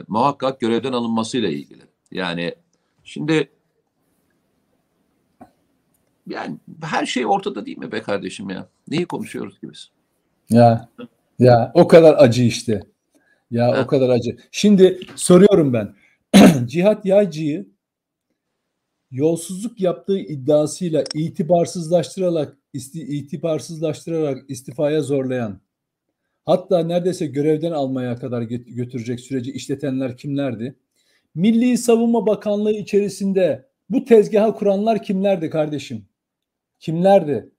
muhakkak görevden alınmasıyla ilgili. Yani şimdi yani her şey ortada değil mi be kardeşim ya? Neyi konuşuyoruz ki biz? Ya ya o kadar acı işte. Ya Ha. o kadar acı. Şimdi soruyorum ben. Cihat Yaycı'yı yolsuzluk yaptığı iddiasıyla itibarsızlaştırarak isti, itibarsızlaştırarak istifaya zorlayan hatta neredeyse görevden almaya kadar götürecek süreci işletenler kimlerdi? Milli Savunma Bakanlığı içerisinde bu tezgaha kuranlar kimlerdi kardeşim? Kimlerdi?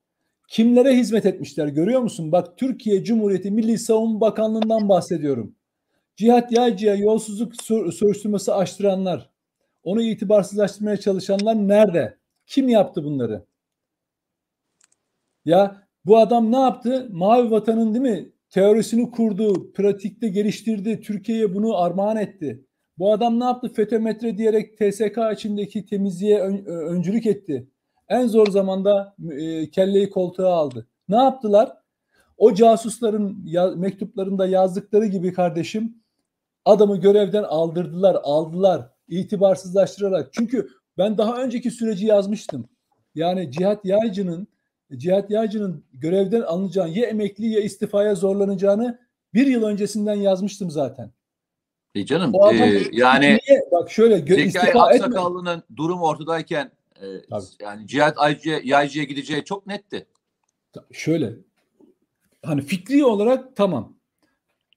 Kimlere hizmet etmişler görüyor musun? Bak Türkiye Cumhuriyeti Milli Savunma Bakanlığı'ndan bahsediyorum. Cihat Yaycı'ya yolsuzluk sor- soruşturması açtıranlar, onu itibarsızlaştırmaya çalışanlar nerede? Kim yaptı bunları? Ya bu adam ne yaptı? Mavi Vatan'ın değil mi? Teorisini kurdu, pratikte geliştirdi, Türkiye'ye bunu armağan etti. Bu adam ne yaptı? FETÖ-METRE diyerek TSK içindeki temizliğe ön- öncülük etti. En zor zamanda e, kelleyi koltuğa aldı. Ne yaptılar? O casusların ya- mektuplarında yazdıkları gibi kardeşim adamı görevden aldırdılar, aldılar, itibarsızlaştırarak. Çünkü ben daha önceki süreci yazmıştım. Yani Cihat Yaycı'nın Cihat Yaycı'nın görevden alınacağı ya emekli ya istifaya zorlanacağını bir yıl öncesinden yazmıştım zaten. E canım O adam e, yani niye bak şöyle gö- istifa etme. Aksakallı'nın durum ortadayken e, Tabii. yani Cihat Aycı, Yaycı'ya gideceği çok netti. şöyle hani fikri olarak tamam.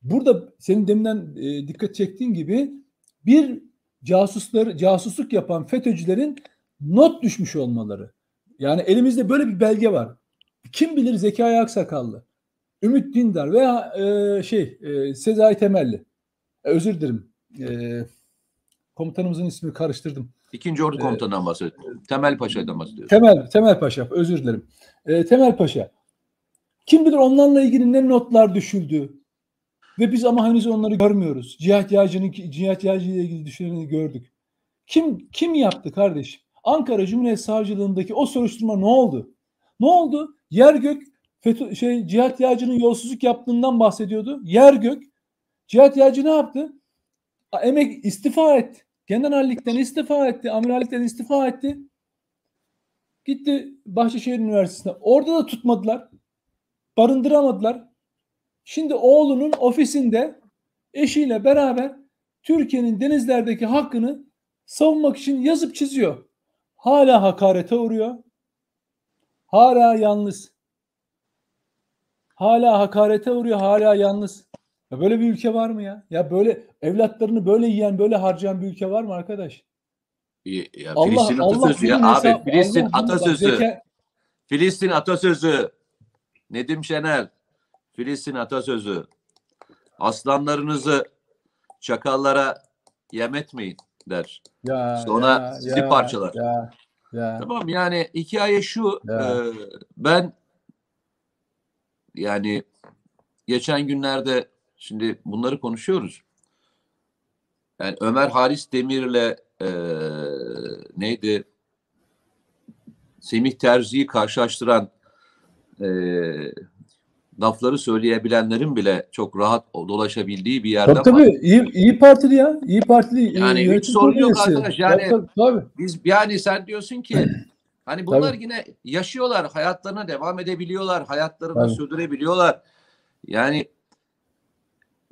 Burada senin deminden e, dikkat çektiğin gibi bir casuslar casusluk yapan FETÖ'cülerin not düşmüş olmaları. Yani elimizde böyle bir belge var. Kim bilir Zekai Aksakallı, Ümit Dindar veya e, şey e, Sezai Temelli. E, özür dilerim. E, komutanımızın ismini karıştırdım. İkinci Ordu Ee, Komutanı'ndan bahsediyorum. Temel Paşa'dan bahsediyorum. Temel Temel Paşa özür dilerim. Ee, Temel Paşa. Kim bilir onlarla ilgili ne notlar düşüldü. Ve biz ama henüz onları görmüyoruz. Cihat Yağcı'nın Cihat Yağcı ile ilgili düşüneni gördük. Kim kim yaptı kardeşim? Ankara Cumhuriyet Savcılığındaki o soruşturma ne oldu? Ne oldu? Yer gök FETÖ, şey Cihat Yağcı'nın yolsuzluk yaptığından bahsediyordu. Yer gök. Cihat Yağcı ne yaptı? Emek istifa etti. Generallikten istifa etti. Amirallikten istifa etti. Gitti Bahçeşehir Üniversitesi'ne. Orada da tutmadılar. Barındıramadılar. Şimdi oğlunun ofisinde eşiyle beraber Türkiye'nin denizlerdeki hakkını savunmak için yazıp çiziyor. Hala hakarete uğruyor. Hala yalnız. Hala hakarete uğruyor. Hala yalnız. Ya böyle bir ülke var mı ya? Ya böyle evlatlarını böyle yiyen, böyle harcayan bir ülke var mı arkadaş? Ya, ya Allah Filistin Allah atasözü ya bunun abi Filistin Allah atasözü. zeka- Filistin atasözü. Nedim Şener. Filistin atasözü. Aslanlarınızı çakallara yem etmeyin der. Ya, Sonra ya, sizi ya, parçalar. Ya, ya. Tamam yani hikaye şu. Ya. e, ben yani geçen günlerde şimdi bunları konuşuyoruz. Yani Ömer Halis Demir'le e, neydi? Semih Terzi'yi karşılaştıran e, lafları söyleyebilenlerin bile çok rahat dolaşabildiği bir yerde Tabii tabii iyi, iyi partili ya. İyi partili. Yani e, hiç yönetim sorun yok arkadaş, yani- Tabii, tabii. Biz yani sen diyorsun ki hani bunlar Tabii. yine yaşıyorlar, hayatlarına devam edebiliyorlar, hayatlarını Tabii. sürdürebiliyorlar. Yani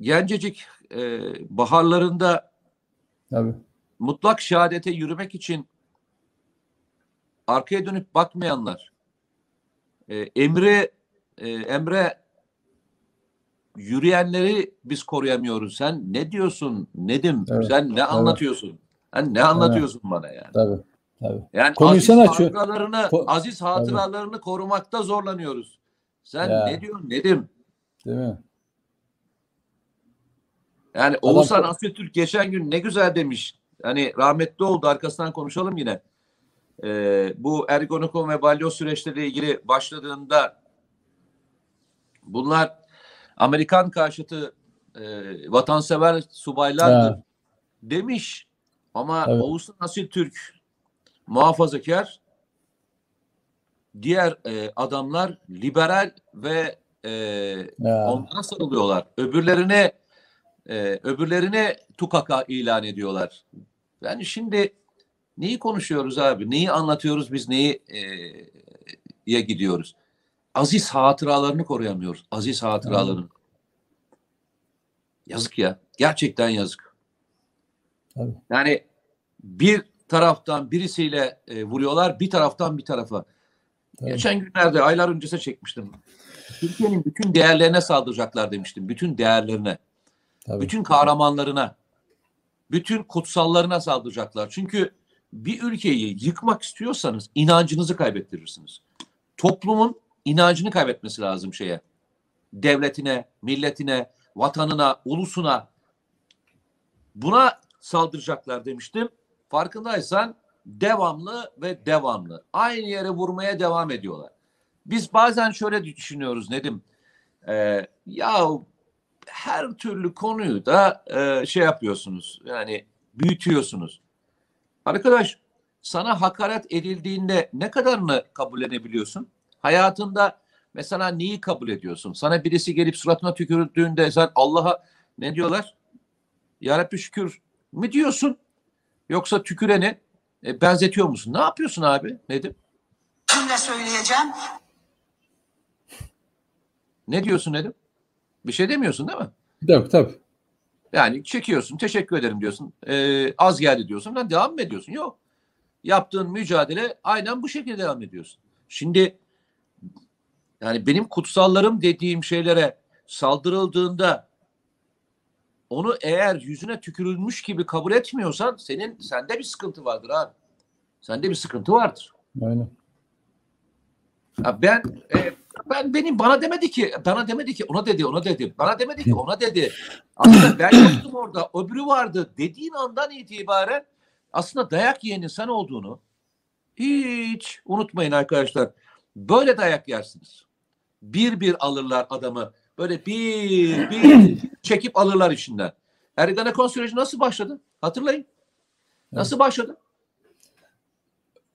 gencecik e, baharlarında tabii. mutlak şehadete yürümek için arkaya dönüp bakmayanlar, e, Emre e, Emre yürüyenleri biz koruyamıyoruz. Sen ne diyorsun Nedim? Evet, Sen ne anlatıyorsun? Sen ne anlatıyorsun bana yani? Tabii. Tabii. Yani Konuyu aziz sen açıyor. hatıralarını, Ko- aziz hatıralarını korumakta zorlanıyoruz. Sen Ya. ne diyorsun Nedim? Değil mi? Yani Oğuzhan ko- Atatürk geçen gün ne güzel demiş. Hani rahmetli oldu arkasından konuşalım yine. Ee, bu Ergonokon ve balyoz süreçleriyle ilgili başladığında bunlar Amerikan karşıtı e, vatansever subaylardır Ha, demiş. Ama Evet. Asil Türk muhafazakar diğer e, adamlar liberal ve e, ya. onlara sarılıyorlar. Öbürlerine e, öbürlerine tukaka ilan ediyorlar. Yani şimdi neyi konuşuyoruz abi? Neyi anlatıyoruz biz neyi e, ye gidiyoruz? Aziz hatıralarını koruyamıyoruz. Aziz hatıralarını. Yazık ya. Gerçekten yazık. Tabii. Yani bir taraftan birisiyle e, vuruyorlar, bir taraftan bir tarafa. Tabii. Geçen günlerde aylar öncesi çekmiştim. Türkiye'nin bütün değerlerine saldıracaklar demiştim. Bütün değerlerine, Tabii. bütün kahramanlarına, bütün kutsallarına saldıracaklar. Çünkü bir ülkeyi yıkmak istiyorsanız inancınızı kaybettirirsiniz. Toplumun inancını kaybetmesi lazım şeye. Devletine, milletine, vatanına, ulusuna. Buna saldıracaklar demiştim. Farkındaysan devamlı ve devamlı. Aynı yere vurmaya devam ediyorlar. Biz bazen şöyle düşünüyoruz Nedim. Ee, ya her türlü konuyu da e, şey yapıyorsunuz. Yani büyütüyorsunuz. Arkadaş sana hakaret edildiğinde ne kadarını kabul edebiliyorsun? Hayatında mesela neyi kabul ediyorsun? Sana birisi gelip suratına tükürdüğünde sen Allah'a ne diyorlar? Ya Rabbi şükür mü diyorsun? Yoksa tüküreni e, benzetiyor musun? Ne yapıyorsun abi? Nedim? cümle söyleyeceğim. Ne diyorsun Nedim? Bir şey demiyorsun değil mi? Tabii tabii. Yani çekiyorsun, teşekkür ederim diyorsun. Ee, az geldi diyorsun. Lan devam mı ediyorsun? Yok. Yaptığın mücadele aynen bu şekilde devam ediyorsun. Şimdi yani benim kutsallarım dediğim şeylere saldırıldığında onu eğer yüzüne tükürülmüş gibi kabul etmiyorsan senin sende bir sıkıntı vardır abi. Sende bir sıkıntı vardır. Aynen. Ya ben e, ben benim bana demedi ki bana demedi ki ona dedi ona dedi bana demedi ki ona dedi aslında ben yoktum orada öbürü vardı dediğin andan itibaren aslında dayak yiyenin sen olduğunu hiç unutmayın arkadaşlar böyle dayak yersiniz bir bir alırlar adamı böyle bir bir çekip alırlar işinden Ergenekon süreci nasıl başladı hatırlayın nasıl başladı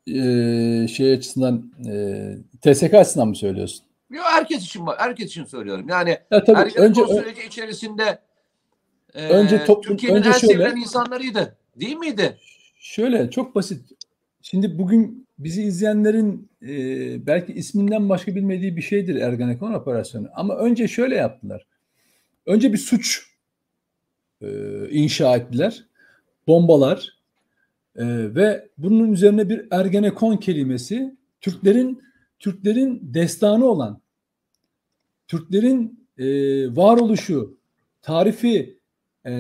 Ee, şey açısından e, TSK açısından mı söylüyorsun? Yo, herkes için var herkes için söylüyorum yani Ya tabii Ergenekon önce süreci içerisinde e, Önce toplum- Türkiye'nin önce en şöyle- sevilen insanlarıydı. Değil miydi? Şöyle çok basit. Şimdi bugün bizi izleyenlerin e, belki isminden başka bilmediği bir şeydir Ergenekon operasyonu. Ama önce şöyle yaptılar. Önce bir suç e, inşa ettiler. Bombalar e, ve bunun üzerine bir Ergenekon kelimesi Türklerin Türklerin destanı olan Türklerin e, varoluşu, tarifi e,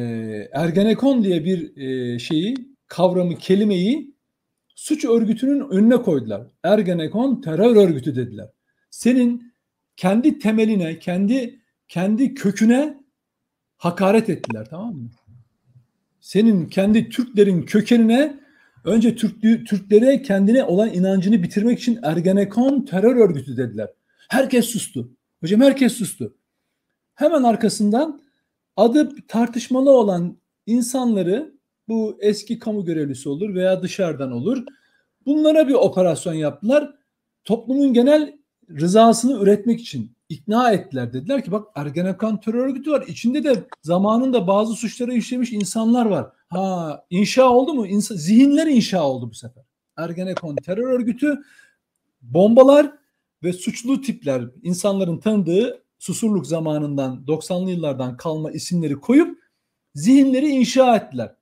Ergenekon diye bir e, şeyi, kavramı, kelimeyi suç örgütünün önüne koydular. Ergenekon terör örgütü dediler. Senin kendi temeline, kendi kendi köküne hakaret ettiler tamam mı? Senin kendi Türklerin kökenine önce Türklüğü, Türklere kendine olan inancını bitirmek için Ergenekon terör örgütü dediler. Herkes sustu. Hocam herkes sustu. Hemen arkasından adı tartışmalı olan insanları bu eski kamu görevlisi olur veya dışarıdan olur. Bunlara bir operasyon yaptılar. toplumun genel rızasını üretmek için ikna ettiler. Dediler ki bak Ergenekon terör örgütü var. İçinde de zamanında bazı suçları işlemiş insanlar var. Ha inşa oldu mu? İnsa, zihinler inşa oldu bu sefer. Ergenekon terör örgütü bombalar ve suçlu tipler insanların tanıdığı susurluk zamanından 90'lı yıllardan kalma isimleri koyup zihinleri inşa ettiler.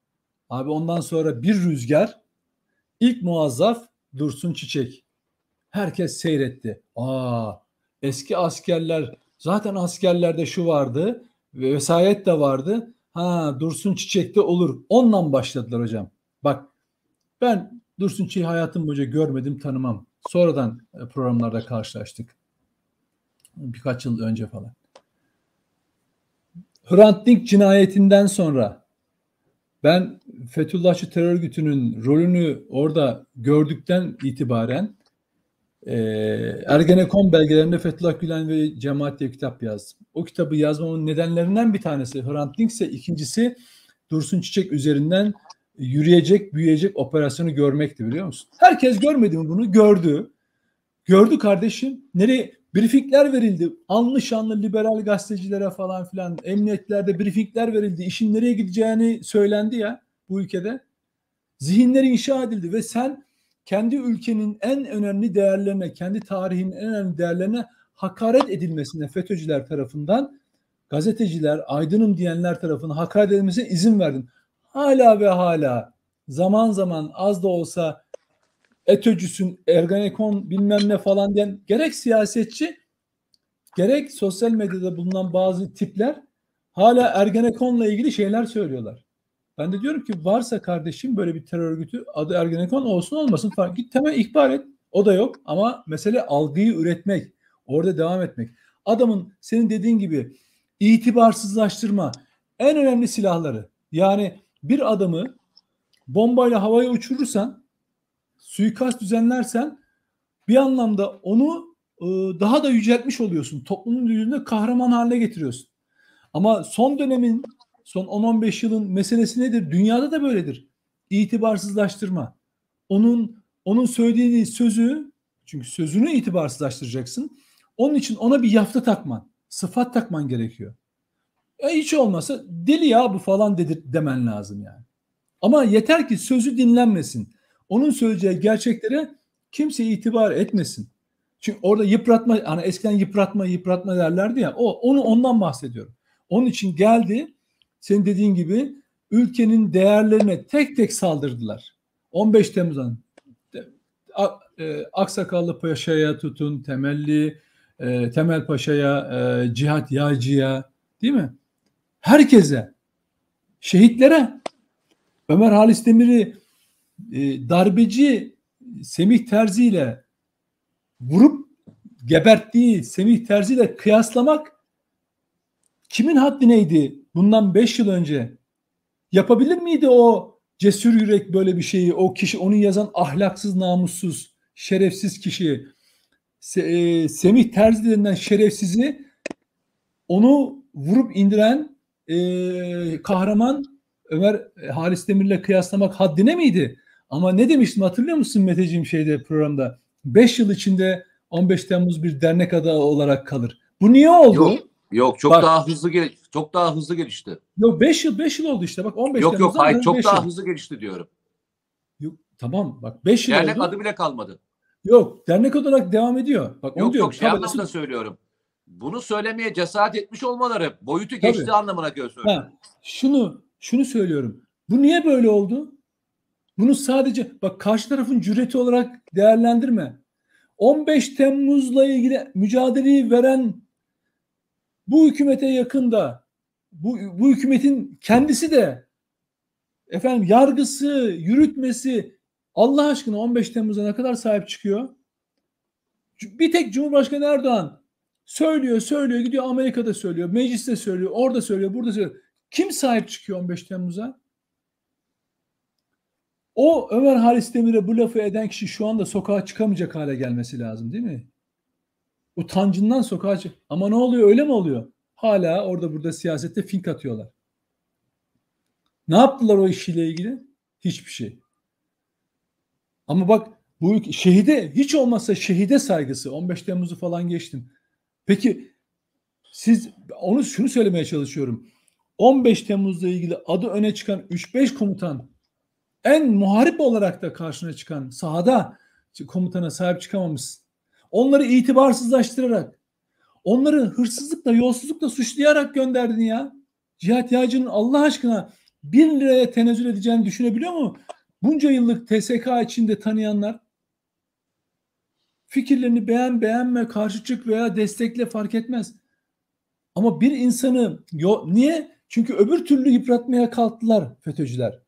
Abi ondan sonra bir rüzgar ilk muazzaf Dursun Çiçek. Herkes seyretti. Aa eski askerler zaten askerlerde şu vardı ve vesayet de vardı. Ha Dursun Çiçek'te olur. Ondan başladılar hocam. Bak ben Dursun Çiçek'i hayatım boyunca görmedim tanımam. Sonradan e, programlarda karşılaştık. Birkaç yıl önce falan. Hrant Dink cinayetinden sonra ben Fethullahçı terör örgütünün rolünü orada gördükten itibaren e, Ergenekon belgelerinde Fethullah Gülen ve Cemaat diye kitap yazdım. O kitabı yazmamın nedenlerinden bir tanesi Hrant Dink ise ikincisi Dursun Çiçek üzerinden yürüyecek, büyüyecek operasyonu görmekti biliyor musun? Herkes görmedi mi bunu? Gördü. Gördü kardeşim. Nereye? Briefingler verildi. Anlı şanlı liberal gazetecilere falan filan emniyetlerde briefingler verildi. İşin nereye gideceğini söylendi ya bu ülkede. Zihinler inşa edildi ve sen kendi ülkenin en önemli değerlerine, kendi tarihinin en önemli değerlerine hakaret edilmesine FETÖ'cüler tarafından gazeteciler, aydınım diyenler tarafından hakaret edilmesine izin verdin. Hala ve hala zaman zaman az da olsa ETÖ'cüsün, Ergenekon bilmem ne falan diyen gerek siyasetçi gerek sosyal medyada bulunan bazı tipler hala Ergenekon'la ilgili şeyler söylüyorlar. Ben de diyorum ki varsa kardeşim böyle bir terör örgütü adı Ergenekon olsun olmasın falan git hemen ihbar et. O da yok ama mesele algıyı üretmek, orada devam etmek. Adamın senin dediğin gibi itibarsızlaştırma en önemli silahları. Yani bir adamı bombayla havaya uçurursan suikast düzenlersen bir anlamda onu e, daha da yüceltmiş oluyorsun. Toplumun yüzünde kahraman haline getiriyorsun. Ama son dönemin son 10-15 yılın meselesi nedir? Dünyada da böyledir. İtibarsızlaştırma. Onun onun söylediği sözü çünkü sözünü itibarsızlaştıracaksın. Onun için ona bir yafta takman, sıfat takman gerekiyor. E hiç olmasa deli ya bu falan dedir, demen lazım yani. Ama yeter ki sözü dinlenmesin. Onun söyleyeceği gerçeklere kimse itibar etmesin. Çünkü orada yıpratma hani eskiden yıpratma yıpratma derlerdi ya o onu ondan bahsediyorum. Onun için geldi senin dediğin gibi ülkenin değerlerine tek tek saldırdılar. 15 Temmuz'dan e, Aksakallı Paşa'ya tutun, Temelli, e, Temel Paşa'ya, e, Cihat Yağcı'ya değil mi? Herkese, şehitlere, Ömer Halis Demir'i e, darbeci Semih Terzi ile vurup geberttiği Semih Terzi ile kıyaslamak kimin haddi neydi bundan 5 yıl önce? Yapabilir miydi o cesur yürek böyle bir şeyi? O kişi onu yazan ahlaksız, namussuz, şerefsiz kişi e, Semih Terzi denilen şerefsizi onu vurup indiren e, kahraman Ömer e, Halis Demir'le kıyaslamak haddine miydi? Ama ne demiştim hatırlıyor musun Meteciğim şeyde programda? 5 yıl içinde 15 Temmuz bir dernek adı olarak kalır. Bu niye oldu? Yok, yok çok Bak- daha hızlı gel çok daha hızlı gelişti. Yok 5 yıl 5 yıl oldu işte. Bak 15 Yok yok hayır çok daha yıl. hızlı gelişti diyorum. Yok, tamam bak 5 yıl Dernek oldu. adı bile kalmadı. Yok dernek olarak devam ediyor. Bak onu Yok diyorum. yok şey anlamda söylüyorum. Bunu söylemeye cesaret etmiş olmaları boyutu Tabii. anlamına göre söylüyorum. Ha, şunu şunu söylüyorum. Bu niye böyle oldu? Bunu sadece bak karşı tarafın cüreti olarak değerlendirme. 15 Temmuz'la ilgili mücadeleyi veren bu hükümete yakında bu, bu hükümetin kendisi de efendim yargısı, yürütmesi Allah aşkına 15 Temmuz'a ne kadar sahip çıkıyor? Bir tek Cumhurbaşkanı Erdoğan söylüyor, söylüyor, gidiyor Amerika'da söylüyor, mecliste söylüyor, orada söylüyor, burada söylüyor. Kim sahip çıkıyor 15 Temmuz'a? O Ömer Halis Demir'e bu lafı eden kişi şu anda sokağa çıkamayacak hale gelmesi lazım değil mi? Utancından sokağa çık. Ama ne oluyor öyle mi oluyor? Hala orada burada siyasette fink atıyorlar. Ne yaptılar o işiyle ilgili? Hiçbir şey. Ama bak Bu şehide hiç olmazsa şehide saygısı 15 Temmuz'u falan geçtim. Peki siz onu şunu söylemeye çalışıyorum. 15 Temmuz'la ilgili adı öne çıkan 3-5 komutan en muharip olarak da karşına çıkan sahada komutana sahip çıkamamışsın. Onları itibarsızlaştırarak, onları hırsızlıkla, yolsuzlukla suçlayarak gönderdin ya. Cihat Yağcı'nın Allah aşkına 1 liraya tenezzül edeceğini düşünebiliyor mu? Bunca yıllık TSK içinde tanıyanlar fikirlerini beğen beğenme, karşı çık veya destekle fark etmez. Ama bir insanı niye? Çünkü öbür türlü yıpratmaya kalktılar FETÖ'cüler.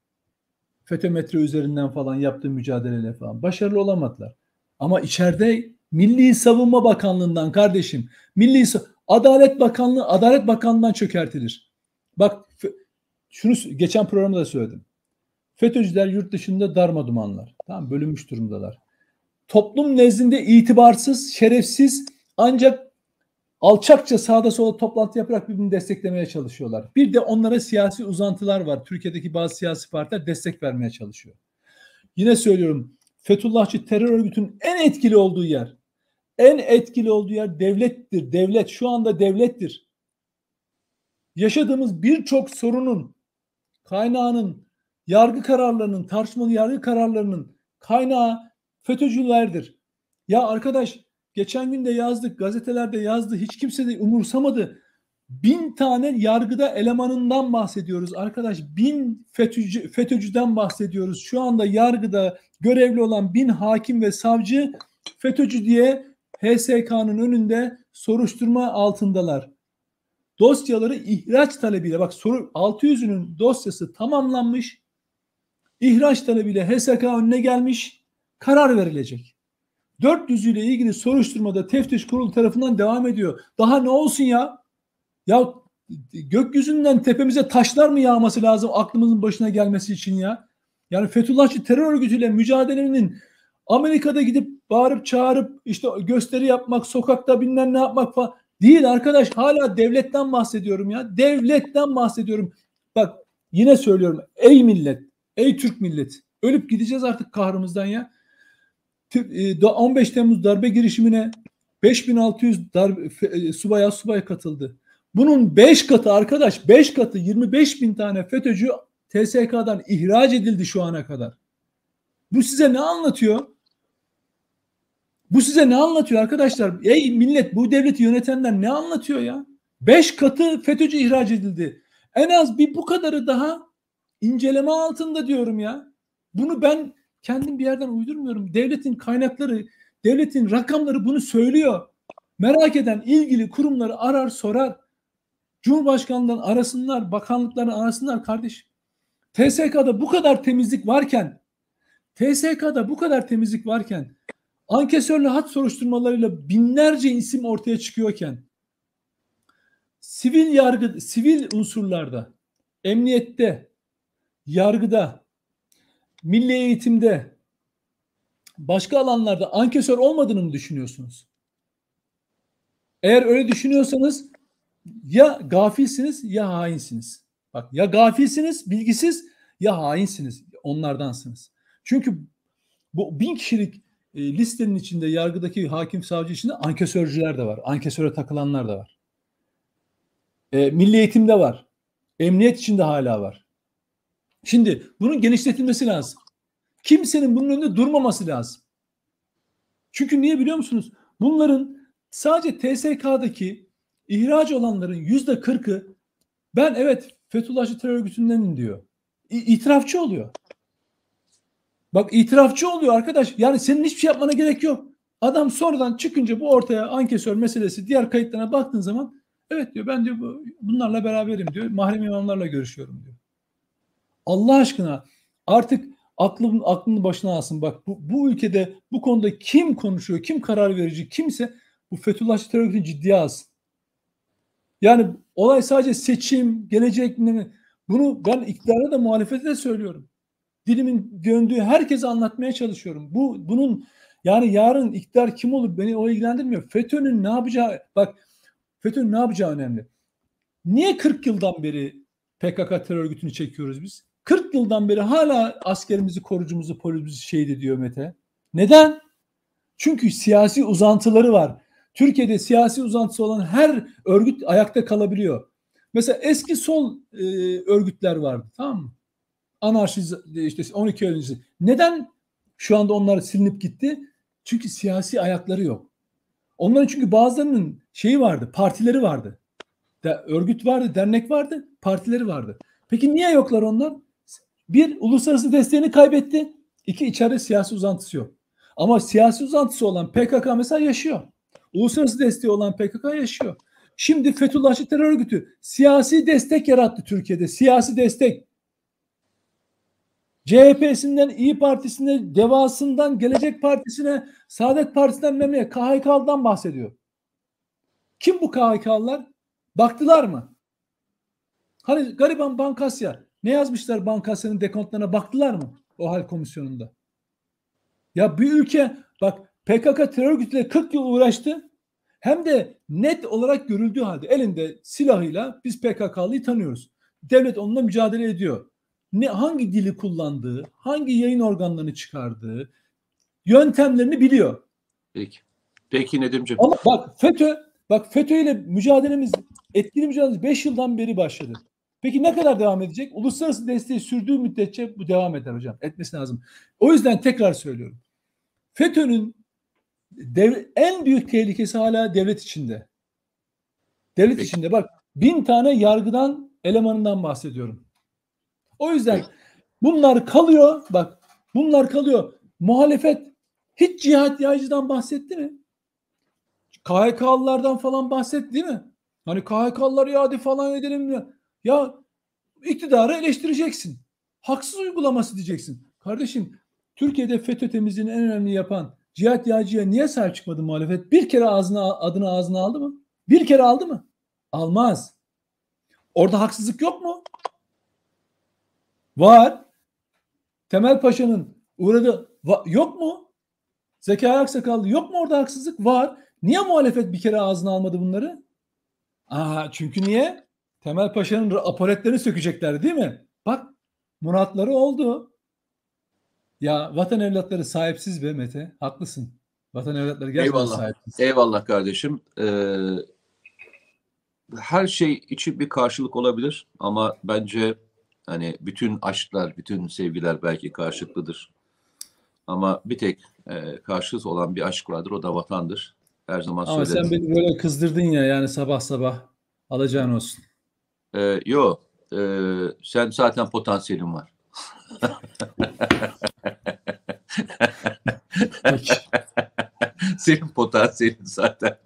FETÖ üzerinden falan yaptığı mücadeleyle falan. Başarılı olamadılar. Ama içeride Milli Savunma Bakanlığı'ndan kardeşim, Milli Sa- Adalet Bakanlığı, Adalet Bakanlığı'ndan çökertilir. Bak şunu geçen programda da söyledim. FETÖ'cüler yurt dışında darma dumanlar. Tamam bölünmüş durumdalar. Toplum nezdinde itibarsız, şerefsiz ancak alçakça sağda sola toplantı yaparak birbirini desteklemeye çalışıyorlar. Bir de onlara siyasi uzantılar var. Türkiye'deki bazı siyasi partiler destek vermeye çalışıyor. Yine söylüyorum Fethullahçı terör örgütünün en etkili olduğu yer, en etkili olduğu yer devlettir. Devlet şu anda devlettir. Yaşadığımız birçok sorunun kaynağının, yargı kararlarının, tartışmalı yargı kararlarının kaynağı FETÖ'cülerdir. Ya arkadaş geçen gün de yazdık, gazetelerde yazdı, hiç kimse de umursamadı. Bin tane yargıda elemanından bahsediyoruz arkadaş. Bin FETÖ'cü, FETÖ'cüden bahsediyoruz. Şu anda yargıda görevli olan bin hakim ve savcı FETÖ'cü diye HSK'nın önünde soruşturma altındalar. Dosyaları ihraç talebiyle bak soru 600'ünün dosyası tamamlanmış. İhraç talebiyle HSK önüne gelmiş. Karar verilecek. 400 ile ilgili soruşturmada teftiş kurulu tarafından devam ediyor. Daha ne olsun ya? Ya gökyüzünden tepemize taşlar mı yağması lazım aklımızın başına gelmesi için ya? Yani Fethullahçı terör örgütüyle mücadelenin Amerika'da gidip bağırıp çağırıp işte gösteri yapmak, sokakta bilmem ne yapmak falan değil arkadaş. Hala devletten bahsediyorum ya. Devletten bahsediyorum. Bak yine söylüyorum. Ey millet, ey Türk milleti. Ölüp gideceğiz artık kahrımızdan ya. Tü- e, 15 Temmuz darbe girişimine 5600 darbe, e, subaya subay katıldı. Bunun 5 katı arkadaş 5 katı 25 bin tane FETÖ'cü TSK'dan ihraç edildi şu ana kadar. Bu size ne anlatıyor? Bu size ne anlatıyor arkadaşlar? Ey millet bu devleti yönetenler ne anlatıyor ya? 5 katı FETÖ'cü ihraç edildi. En az bir bu kadarı daha inceleme altında diyorum ya. Bunu ben kendim bir yerden uydurmuyorum. Devletin kaynakları, devletin rakamları bunu söylüyor. Merak eden ilgili kurumları arar sorar. Cumhurbaşkanlığından arasınlar, bakanlıkların arasınlar kardeşim. TSK'da bu kadar temizlik varken, TSK'da bu kadar temizlik varken, ankesörlü hat soruşturmalarıyla binlerce isim ortaya çıkıyorken, sivil yargı, sivil unsurlarda, emniyette, yargıda, milli eğitimde, başka alanlarda ankesör olmadığını mı düşünüyorsunuz? Eğer öyle düşünüyorsanız ya gafilsiniz ya hainsiniz. Bak ya gafilsiniz, bilgisiz ya hainsiniz. Onlardansınız. Çünkü bu bin kişilik e, listenin içinde yargıdaki hakim savcı içinde ankesörcüler de var. Ankesöre takılanlar da var. E, milli eğitimde var. Emniyet içinde hala var. Şimdi bunun genişletilmesi lazım. Kimsenin bunun önünde durmaması lazım. Çünkü niye biliyor musunuz? Bunların sadece TSK'daki ihraç olanların yüzde kırkı ben evet Fethullahçı terör örgütündenim diyor. İ- itirafçı oluyor. Bak itirafçı oluyor arkadaş. Yani senin hiçbir şey yapmana gerek yok. Adam sonradan çıkınca bu ortaya ankesör meselesi diğer kayıtlarına baktığın zaman evet diyor ben diyor bu- bunlarla beraberim diyor. Mahrem imamlarla görüşüyorum diyor. Allah aşkına artık aklın aklını başına alsın. Bak bu, bu ülkede bu konuda kim konuşuyor, kim karar verici kimse bu Fethullahçı terör örgütünü ciddiye alsın. Yani olay sadece seçim, gelecek mi? Bunu ben iktidara da muhalefete de söylüyorum. Dilimin döndüğü herkese anlatmaya çalışıyorum. Bu bunun yani yarın iktidar kim olur beni o ilgilendirmiyor. FETÖ'nün ne yapacağı bak FETÖ'nün ne yapacağı önemli. Niye 40 yıldan beri PKK terör örgütünü çekiyoruz biz? 40 yıldan beri hala askerimizi, korucumuzu, polisimizi şehit ediyor Mete. Neden? Çünkü siyasi uzantıları var. Türkiye'de siyasi uzantısı olan her örgüt ayakta kalabiliyor. Mesela eski sol e, örgütler vardı tamam mı? Anarşist işte 12 öncesi. Neden şu anda onlar silinip gitti? Çünkü siyasi ayakları yok. Onların çünkü bazılarının şeyi vardı, partileri vardı. De, örgüt vardı, dernek vardı, partileri vardı. Peki niye yoklar onlar? Bir, uluslararası desteğini kaybetti. İki, içeride siyasi uzantısı yok. Ama siyasi uzantısı olan PKK mesela yaşıyor. Uluslararası desteği olan PKK yaşıyor. Şimdi Fethullahçı terör örgütü siyasi destek yarattı Türkiye'de. Siyasi destek. CHP'sinden, İyi Partisi'ne, Devası'ndan, Gelecek Partisi'ne, Saadet Partisi'nden memnun KHK'dan bahsediyor. Kim bu KHK'lılar? Baktılar mı? Hani gariban Bankasya. Ne yazmışlar Bankasya'nın dekontlarına baktılar mı? O hal komisyonunda. Ya bir ülke bak PKK terör örgütüyle 40 yıl uğraştı. Hem de net olarak görüldüğü halde elinde silahıyla biz PKK'lıyı tanıyoruz. Devlet onunla mücadele ediyor. Ne hangi dili kullandığı, hangi yayın organlarını çıkardığı, yöntemlerini biliyor. Peki. Peki Nedimciğim. Ama bak FETÖ, bak FETÖ ile mücadelemiz, etkili mücadelemiz 5 yıldan beri başladı. Peki ne kadar devam edecek? Uluslararası desteği sürdüğü müddetçe bu devam eder hocam. Etmesi lazım. O yüzden tekrar söylüyorum. FETÖ'nün dev- en büyük tehlikesi hala devlet içinde. Devlet Peki. içinde bak bin tane yargıdan elemanından bahsediyorum. O yüzden Peki. bunlar kalıyor. Bak bunlar kalıyor. Muhalefet hiç cihat yaycıdan bahsetti mi? KHK'lılardan falan bahsetti değil mi? Hani KHK'lılar ya hadi falan edelim ya. Ya iktidarı eleştireceksin. Haksız uygulaması diyeceksin. Kardeşim Türkiye'de FETÖ temizliğini en önemli yapan Cihat Yağcı'ya niye sahip çıkmadı muhalefet? Bir kere ağzına, adını ağzına aldı mı? Bir kere aldı mı? Almaz. Orada haksızlık yok mu? Var. Temel Paşa'nın uğradı yok mu? Zekai Aksakallı yok mu orada haksızlık? Var. Niye muhalefet bir kere ağzına almadı bunları? Aa, çünkü niye? Temel Paşa'nın apoletlerini sökecekler değil mi? Bak muratları oldu. Ya vatan evlatları sahipsiz be Mete. Haklısın. Vatan evlatları gerçekten Eyvallah. sahipsiz. Eyvallah kardeşim. Ee, her şey için bir karşılık olabilir ama bence hani bütün aşklar, bütün sevgiler belki karşılıklıdır. Ama bir tek e, karşılık olan bir aşk vardır, o da vatandır. Her zaman Ama söylerim. sen beni böyle kızdırdın ya yani sabah sabah. Alacağın olsun. Ee, yo, e, sen zaten potansiyelin var. Senin potansiyelin zaten.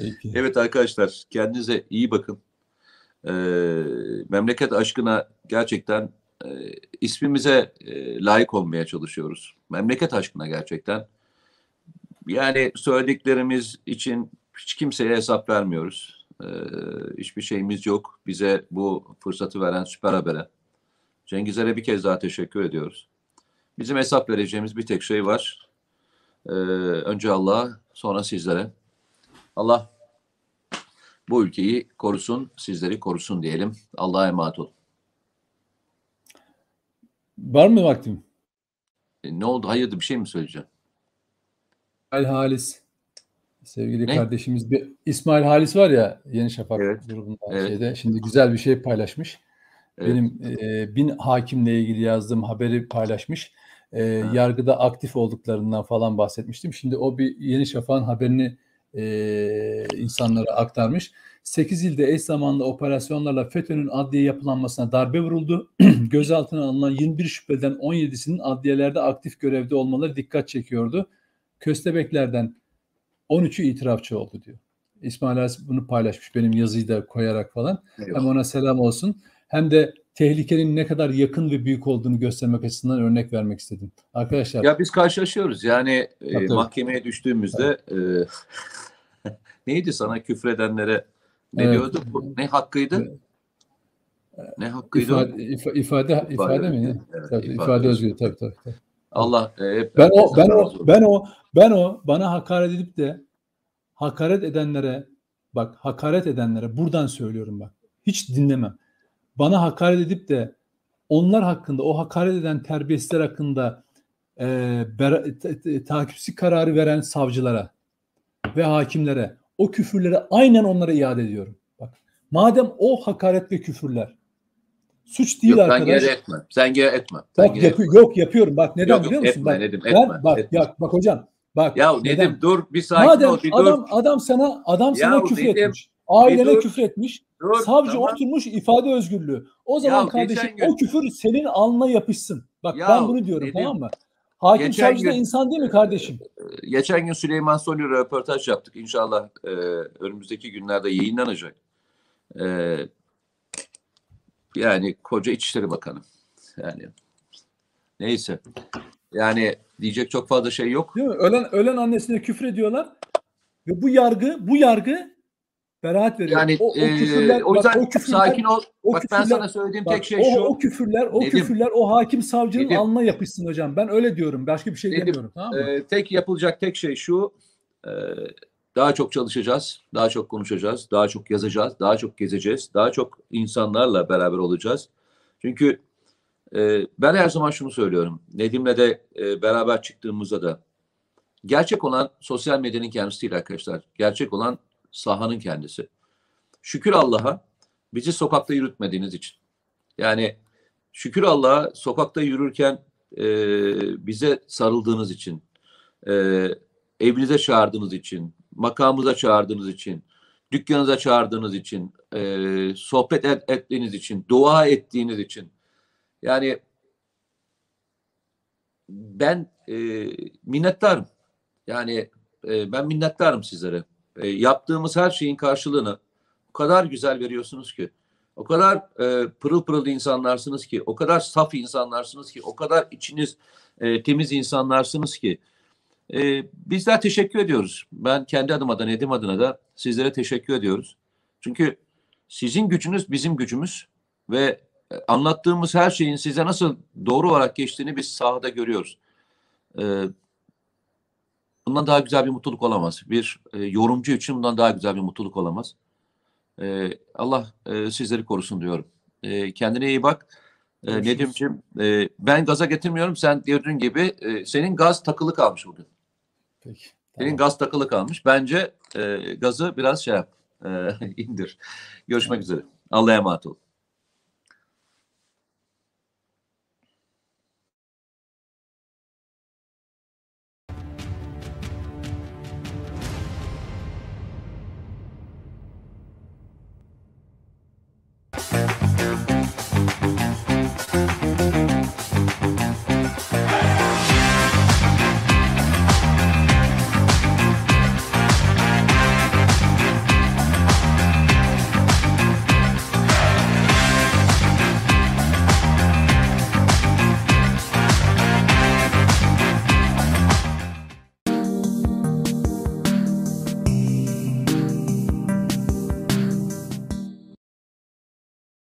Peki. Evet arkadaşlar kendinize iyi bakın. Ee, memleket aşkına gerçekten e, ismimize e, layık olmaya çalışıyoruz. Memleket aşkına gerçekten. Yani söylediklerimiz için hiç kimseye hesap vermiyoruz. Ee, hiçbir şeyimiz yok. Bize bu fırsatı veren Süper Haber'e. Cengizler'e bir kez daha teşekkür ediyoruz. Bizim hesap vereceğimiz bir tek şey var. Ee, önce Allah'a sonra sizlere. Allah bu ülkeyi korusun, sizleri korusun diyelim. Allah'a emanet olun. Var mı vaktim? E, ne oldu? Hayırdır bir şey mi söyleyeceğim? İsmail Halis. Sevgili Ne? kardeşimiz bir İsmail Halis var ya Yeni Şafak Evet. grubunda Evet. şeyde. Şimdi güzel bir şey paylaşmış. Evet. Benim e, bin hakimle ilgili yazdığım haberi paylaşmış. E, Ha. yargıda aktif olduklarından falan bahsetmiştim. Şimdi o bir Yeni Şafak'ın haberini e, insanlara aktarmış. 8 ilde eş zamanlı operasyonlarla FETÖ'nün adliye yapılanmasına darbe vuruldu. Gözaltına alınan 21 şüpheliden 17'sinin adliyelerde aktif görevde olmaları dikkat çekiyordu. Köstebeklerden 13'ü itirafçı oldu diyor. İsmail Halis bunu paylaşmış benim yazıyı da koyarak falan. Hem ona selam olsun hem de tehlikenin ne kadar yakın ve büyük olduğunu göstermek açısından örnek vermek istedim. Arkadaşlar Ya biz karşılaşıyoruz. Yani e, mahkemeye düştüğümüzde e, neydi sana küfredenlere ne Evet. diyordu? Bu, ne hakkıydı? Ne hakkıydı? ifade, ifa- ifade, ifade, mi? Evet, Tabii, ifade ifade, özgürlüğü tabii tabii. tabii. Allah e, hep Ben o ben o ben o ben o bana hakaret edip de hakaret edenlere bak hakaret edenlere buradan söylüyorum bak. Hiç dinlemem. Bana hakaret edip de onlar hakkında o hakaret eden terbiyesizler hakkında e, bera- t- t- takipsizlik kararı veren savcılara ve hakimlere o küfürleri aynen onlara iade ediyorum. Bak madem o hakaret ve küfürler suç değil Yok, sen arkadaş. geri etme. Sen geri etme. Sen Bak geri yapı- yok yapıyorum. Bak neden Yok, yok, biliyor musun? etme bak, Nedim, ben- etme, bak etme. ya bak hocam. Bak Ya neden? Nedim dur bir sakin Madem ol bir adam dur. adam sana adam sana Ya küfür Nedim, etmiş. Ailene dur. küfür etmiş. dur Savcı tamam. oturmuş ifade özgürlüğü. O zaman Ya kardeşim o küfür senin alnına yapışsın. Bak Ya ben bunu diyorum Nedim, tamam mı? Hakim geçen savcı da gün- insan değil mi kardeşim? Geçen gün Süleyman Soylu röportaj yaptık. İnşallah e, önümüzdeki günlerde yayınlanacak. E, yani koca İçişleri Bakanı. Yani neyse. Yani diyecek çok fazla şey yok. Değil mi? Ölen ölen annesine küfür ediyorlar. Ve bu yargı bu yargı beraat veriyor. Yani o, o e, küfürler, o bak, yüzden o küfürler, sakin ol. o Bak ben küfürler- sana söylediğim bak, tek şey o, şu. o küfürler, o Nedim. küfürler o hakim savcının Nedim. alnına yapışsın hocam. Ben öyle diyorum. Başka bir şey Nedim, demiyorum. Tamam mı? Ee, tek yapılacak tek şey şu. e, daha çok çalışacağız, daha çok konuşacağız, daha çok yazacağız, daha çok gezeceğiz, daha çok insanlarla beraber olacağız. Çünkü e, ben her zaman şunu söylüyorum. Nedim'le de e, beraber çıktığımızda da gerçek olan sosyal medyanın kendisi değil arkadaşlar. Gerçek olan sahanın kendisi. Şükür Allah'a bizi sokakta yürütmediğiniz için. Yani şükür Allah'a sokakta yürürken e, bize sarıldığınız için, e, evinize çağırdığınız için, makamımıza çağırdığınız için, dükkanınıza çağırdığınız için, e, sohbet et, ettiğiniz için, dua ettiğiniz için. Yani ben e, minnettarım. Yani e, ben minnettarım sizlere. E, yaptığımız her şeyin karşılığını o kadar güzel veriyorsunuz ki. O kadar e, pırıl pırıl insanlarsınız ki, o kadar saf insanlarsınız ki, o kadar içiniz e, temiz insanlarsınız ki. E, bizler teşekkür ediyoruz. Ben kendi adıma da Nedim adına da sizlere teşekkür ediyoruz. Çünkü sizin gücünüz bizim gücümüz ve e, anlattığımız her şeyin size nasıl doğru olarak geçtiğini biz sahada görüyoruz. E, bundan daha güzel bir mutluluk olamaz. Bir e, yorumcu için bundan daha güzel bir mutluluk olamaz. E, Allah e, sizleri korusun diyorum. E, kendine iyi bak. E, Görüşürüz. Nedim'ciğim e, ben gaza getirmiyorum. Sen dediğin gibi e, senin gaz takılı kalmış bugün. Peki. Senin Tamam. gaz takılı kalmış. Bence e, gazı biraz şey yap. e, indir. Görüşmek üzere. Allah'a emanet ol.